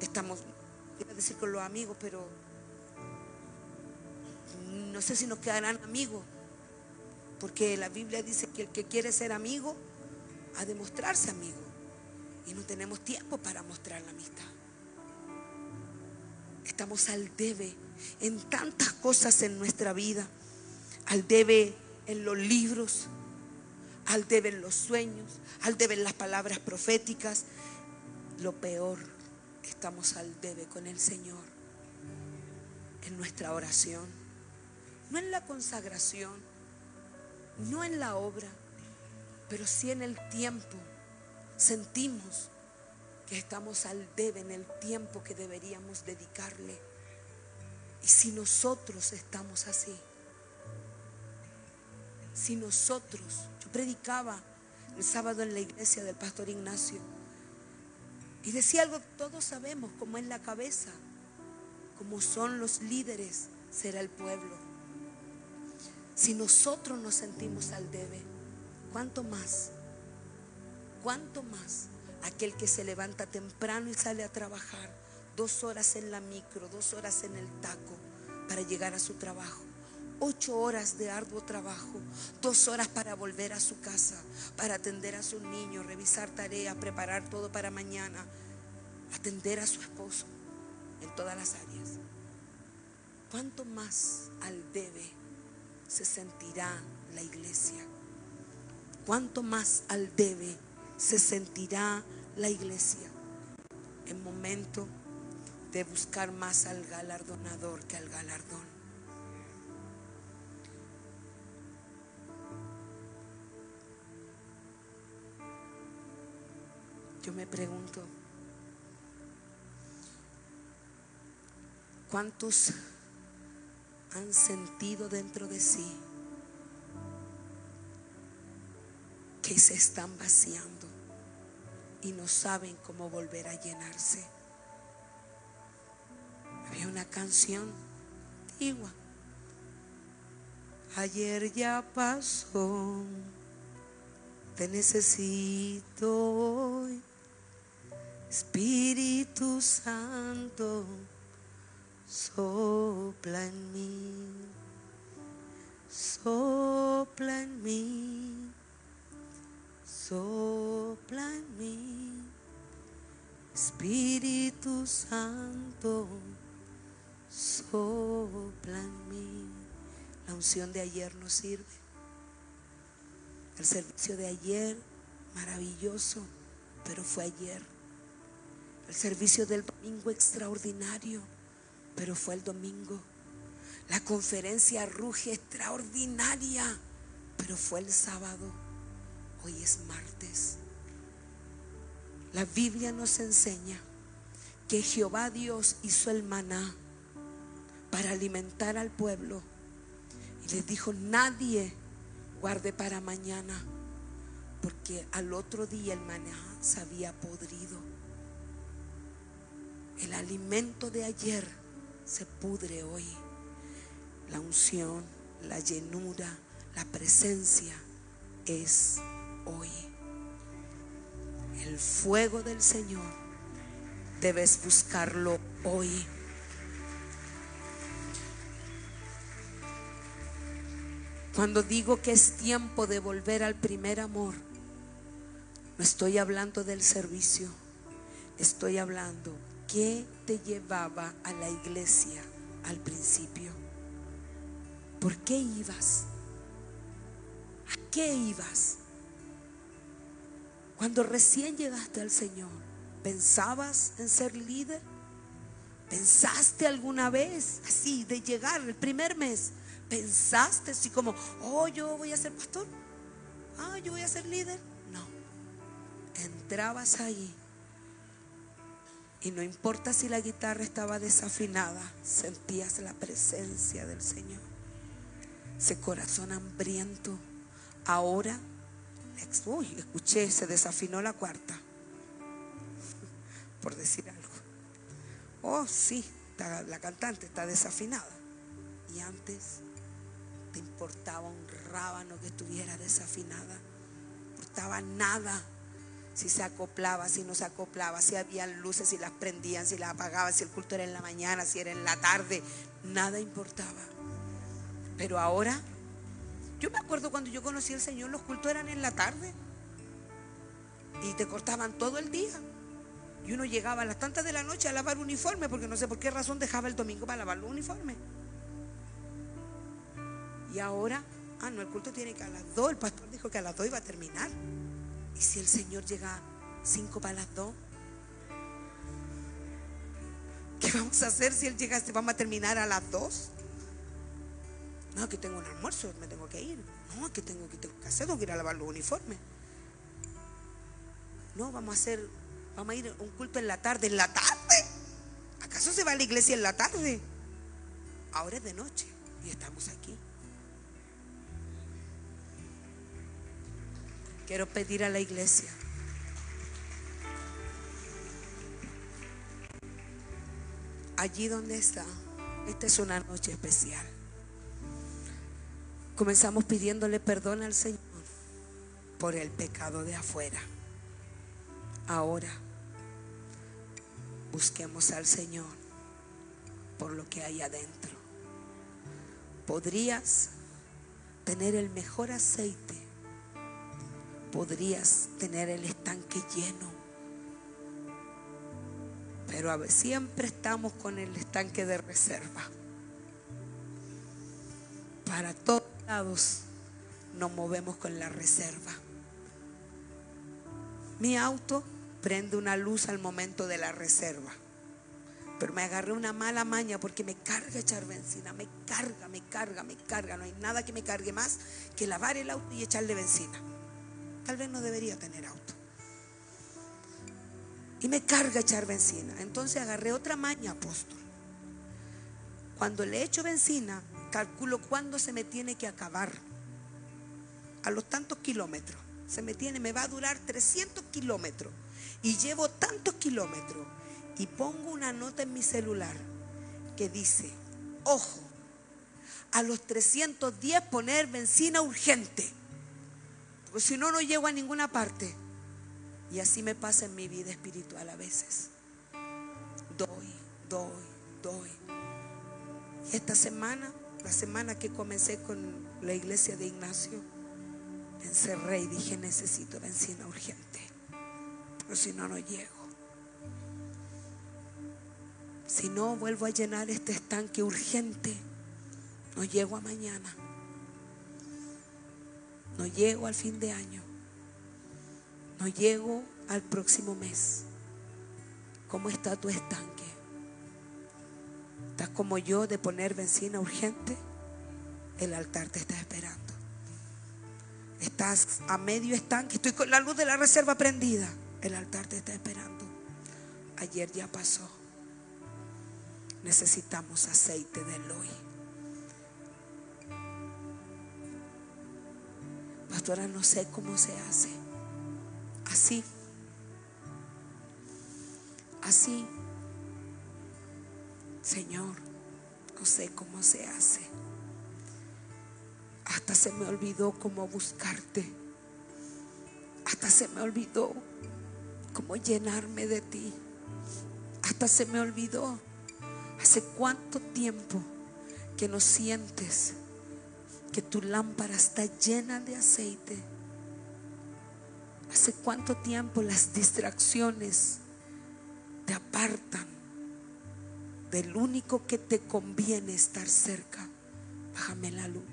Speaker 1: estamos, iba a decir con los amigos, pero no sé si nos quedarán amigos, porque la Biblia dice que el que quiere ser amigo ha de mostrarse amigo. Y no tenemos tiempo para mostrar la amistad. Estamos al debe en tantas cosas en nuestra vida. Al debe en los libros, al debe en los sueños, al debe en las palabras proféticas. Lo peor, estamos al debe con el Señor en nuestra oración, no en la consagración, no en la obra, pero sí en el tiempo. Sentimos que estamos al debe en el tiempo que deberíamos dedicarle. Y si nosotros estamos así, si nosotros, yo predicaba el sábado en la iglesia del pastor Ignacio y decía algo todos sabemos, como en la cabeza, como son los líderes, será el pueblo. Si nosotros nos sentimos al debe, ¿cuánto más? ¿Cuánto más aquel que se levanta temprano y sale a trabajar dos horas en la micro, dos horas en el taco para llegar a su trabajo? ocho horas de arduo trabajo, dos horas para volver a su casa, para atender a su niño, revisar tareas, preparar todo para mañana, atender a su esposo en todas las áreas. ¿Cuánto más al debe se sentirá la iglesia? ¿Cuánto más al debe se sentirá la iglesia en momento de buscar más al galardonador que al galardón? Yo me pregunto, ¿cuántos han sentido dentro de sí que se están vaciando y no saben cómo volver a llenarse? Había una canción antigua. Ayer ya pasó, te necesito hoy Espíritu Santo, sopla en mí, sopla en mí, sopla en mí. Espíritu Santo, sopla en mí. La unción de ayer nos sirve. El servicio de ayer, maravilloso, pero fue ayer. El servicio del domingo extraordinario, pero fue el domingo. La conferencia ruge extraordinaria, pero fue el sábado. Hoy es martes. La Biblia nos enseña que Jehová Dios hizo el maná para alimentar al pueblo. Y les dijo, nadie guarde para mañana, porque al otro día el maná se había podrido. El alimento de ayer se pudre hoy. La unción, la llenura, la presencia es hoy. El fuego del Señor debes buscarlo hoy. Cuando digo que es tiempo de volver al primer amor, no estoy hablando del servicio, estoy hablando ¿Qué te llevaba a la iglesia al principio? ¿Por qué ibas? ¿A qué ibas? Cuando recién llegaste al Señor, ¿pensabas en ser líder? ¿Pensaste alguna vez así de llegar el primer mes? ¿Pensaste así como, oh, yo voy a ser pastor? Ah, yo voy a ser líder. No. Entrabas ahí y no importa si la guitarra estaba desafinada, sentías la presencia del Señor. Ese corazón hambriento. Ahora, uy, escuché, se desafinó la cuarta. Por decir algo. Oh, sí, la cantante está desafinada. Y antes te importaba un rábano que estuviera desafinada. No importaba nada si se acoplaba, si no se acoplaba, si habían luces, si las prendían, si las apagaban, si el culto era en la mañana, si era en la tarde, nada importaba. Pero ahora, yo me acuerdo cuando yo conocí al Señor, los cultos eran en la tarde y te cortaban todo el día. Y uno llegaba a las tantas de la noche a lavar uniforme, porque no sé por qué razón dejaba el domingo para lavar los uniformes. Y ahora, ah, no, el culto tiene que a las dos, el pastor dijo que a las dos iba a terminar. ¿Y si el Señor llega cinco para las dos? ¿Qué vamos a hacer si Él llega? ¿Vamos a terminar a las dos? No, que tengo un almuerzo, me tengo que ir. No, que tengo que, tengo que hacer, tengo que ir a lavar los uniformes. No, vamos a hacer, vamos a ir a un culto en la tarde. ¿En la tarde? ¿Acaso se va a la iglesia en la tarde? Ahora es de noche y estamos aquí. Quiero pedir a la iglesia. Allí donde está, esta es una noche especial. Comenzamos pidiéndole perdón al Señor por el pecado de afuera. Ahora busquemos al Señor por lo que hay adentro. Podrías tener el mejor aceite podrías tener el estanque lleno. Pero a ver, siempre estamos con el estanque de reserva. Para todos lados nos movemos con la reserva. Mi auto prende una luz al momento de la reserva. Pero me agarré una mala maña porque me carga echar benzina, me carga, me carga, me carga. No hay nada que me cargue más que lavar el auto y echarle benzina tal vez no debería tener auto. Y me carga echar benzina. Entonces agarré otra maña, apóstol. Cuando le echo benzina, calculo cuándo se me tiene que acabar. A los tantos kilómetros. Se me tiene, me va a durar 300 kilómetros. Y llevo tantos kilómetros. Y pongo una nota en mi celular que dice, ojo, a los 310 poner benzina urgente. Porque si no, no llego a ninguna parte. Y así me pasa en mi vida espiritual a veces. Doy, doy, doy. Y esta semana, la semana que comencé con la iglesia de Ignacio, encerré y dije, necesito benzina urgente. Pero si no, no llego. Si no, vuelvo a llenar este estanque urgente. No llego a mañana. No llego al fin de año. No llego al próximo mes. ¿Cómo está tu estanque? ¿Estás como yo de poner benzina urgente? El altar te está esperando. Estás a medio estanque. Estoy con la luz de la reserva prendida. El altar te está esperando. Ayer ya pasó. Necesitamos aceite de hoy. No sé cómo se hace. Así. Así. Señor, no sé cómo se hace. Hasta se me olvidó cómo buscarte. Hasta se me olvidó cómo llenarme de ti. Hasta se me olvidó hace cuánto tiempo que no sientes que tu lámpara está llena de aceite. ¿Hace cuánto tiempo las distracciones te apartan del único que te conviene estar cerca? Bájame la luz.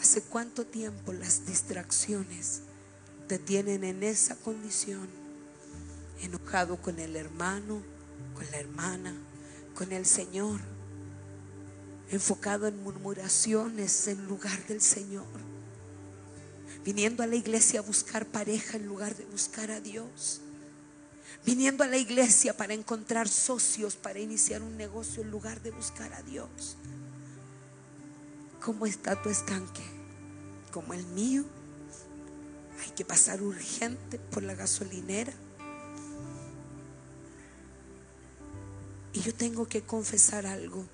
Speaker 1: ¿Hace cuánto tiempo las distracciones te tienen en esa condición? Enojado con el hermano, con la hermana, con el Señor enfocado en murmuraciones en lugar del Señor, viniendo a la iglesia a buscar pareja en lugar de buscar a Dios, viniendo a la iglesia para encontrar socios, para iniciar un negocio en lugar de buscar a Dios. ¿Cómo está tu estanque? Como el mío. Hay que pasar urgente por la gasolinera. Y yo tengo que confesar algo.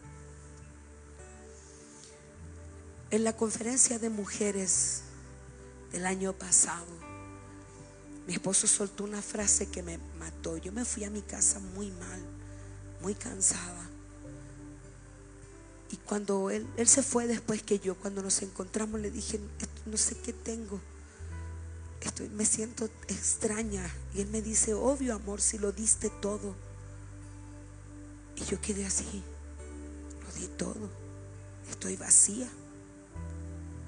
Speaker 1: En la conferencia de mujeres del año pasado, mi esposo soltó una frase que me mató. Yo me fui a mi casa muy mal, muy cansada. Y cuando él, él se fue después que yo, cuando nos encontramos, le dije, no sé qué tengo. estoy, me siento extraña. Y él me dice, obvio amor, si lo diste todo. Y yo quedé así, lo di todo. Estoy vacía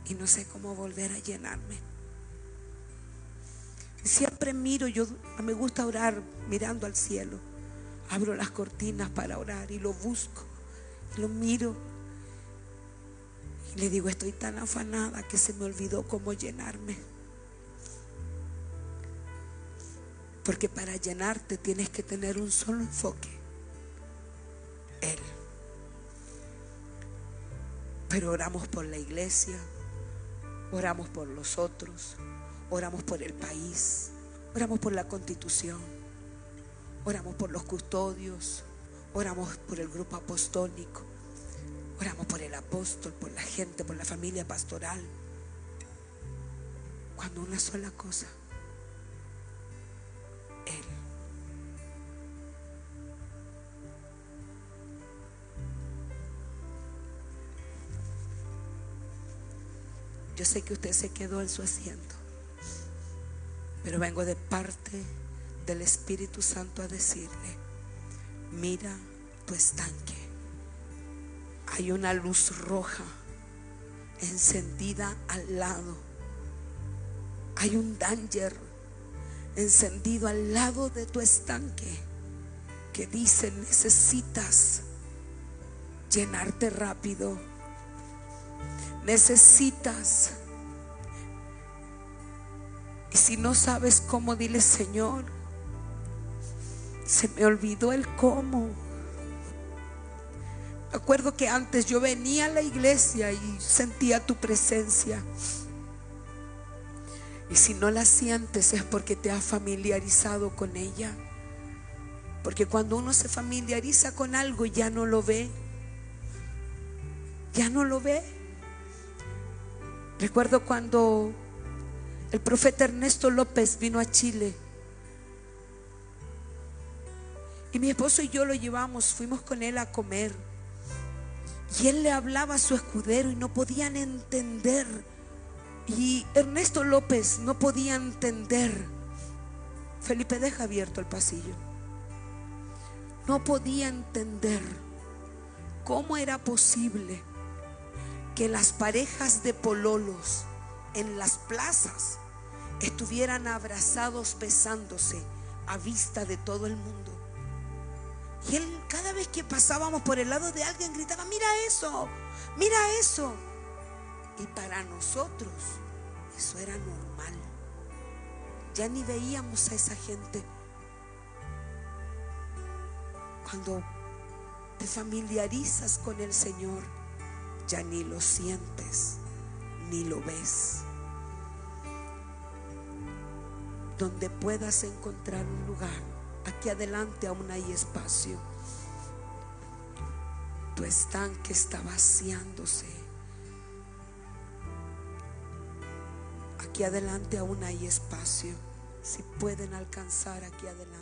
Speaker 1: y no sé cómo volver a llenarme. Siempre miro, yo me gusta orar mirando al cielo. Abro las cortinas para orar y lo busco, lo miro. Y le digo, estoy tan afanada que se me olvidó cómo llenarme. Porque para llenarte tienes que tener un solo enfoque. Él. Pero oramos por la iglesia, oramos por los otros, oramos por el país, oramos por la constitución, oramos por los custodios, oramos por el grupo apostólico, oramos por el apóstol, por la gente, por la familia pastoral. Cuando una sola cosa, Yo sé que usted se quedó en su asiento, pero vengo de parte del Espíritu Santo a decirle, mira tu estanque. Hay una luz roja encendida al lado. Hay un danger encendido al lado de tu estanque que dice necesitas llenarte rápido necesitas. Y si no sabes cómo, dile, Señor, se me olvidó el cómo. acuerdo que antes yo venía a la iglesia y sentía tu presencia. Y si no la sientes es porque te has familiarizado con ella. Porque cuando uno se familiariza con algo ya no lo ve. Ya no lo ve. Recuerdo cuando el profeta Ernesto López vino a Chile. Y mi esposo y yo lo llevamos, fuimos con él a comer. Y él le hablaba a su escudero y no podían entender. Y Ernesto López no podía entender. Felipe deja abierto el pasillo. No podía entender cómo era posible que las parejas de pololos en las plazas estuvieran abrazados besándose a vista de todo el mundo. Y él cada vez que pasábamos por el lado de alguien gritaba, mira eso, mira eso. Y para nosotros eso era normal. Ya ni veíamos a esa gente. Cuando te familiarizas con el Señor, ya ni lo sientes, ni lo ves. Donde puedas encontrar un lugar, aquí adelante aún hay espacio. Tu estanque está vaciándose. Aquí adelante aún hay espacio. Si pueden alcanzar aquí adelante.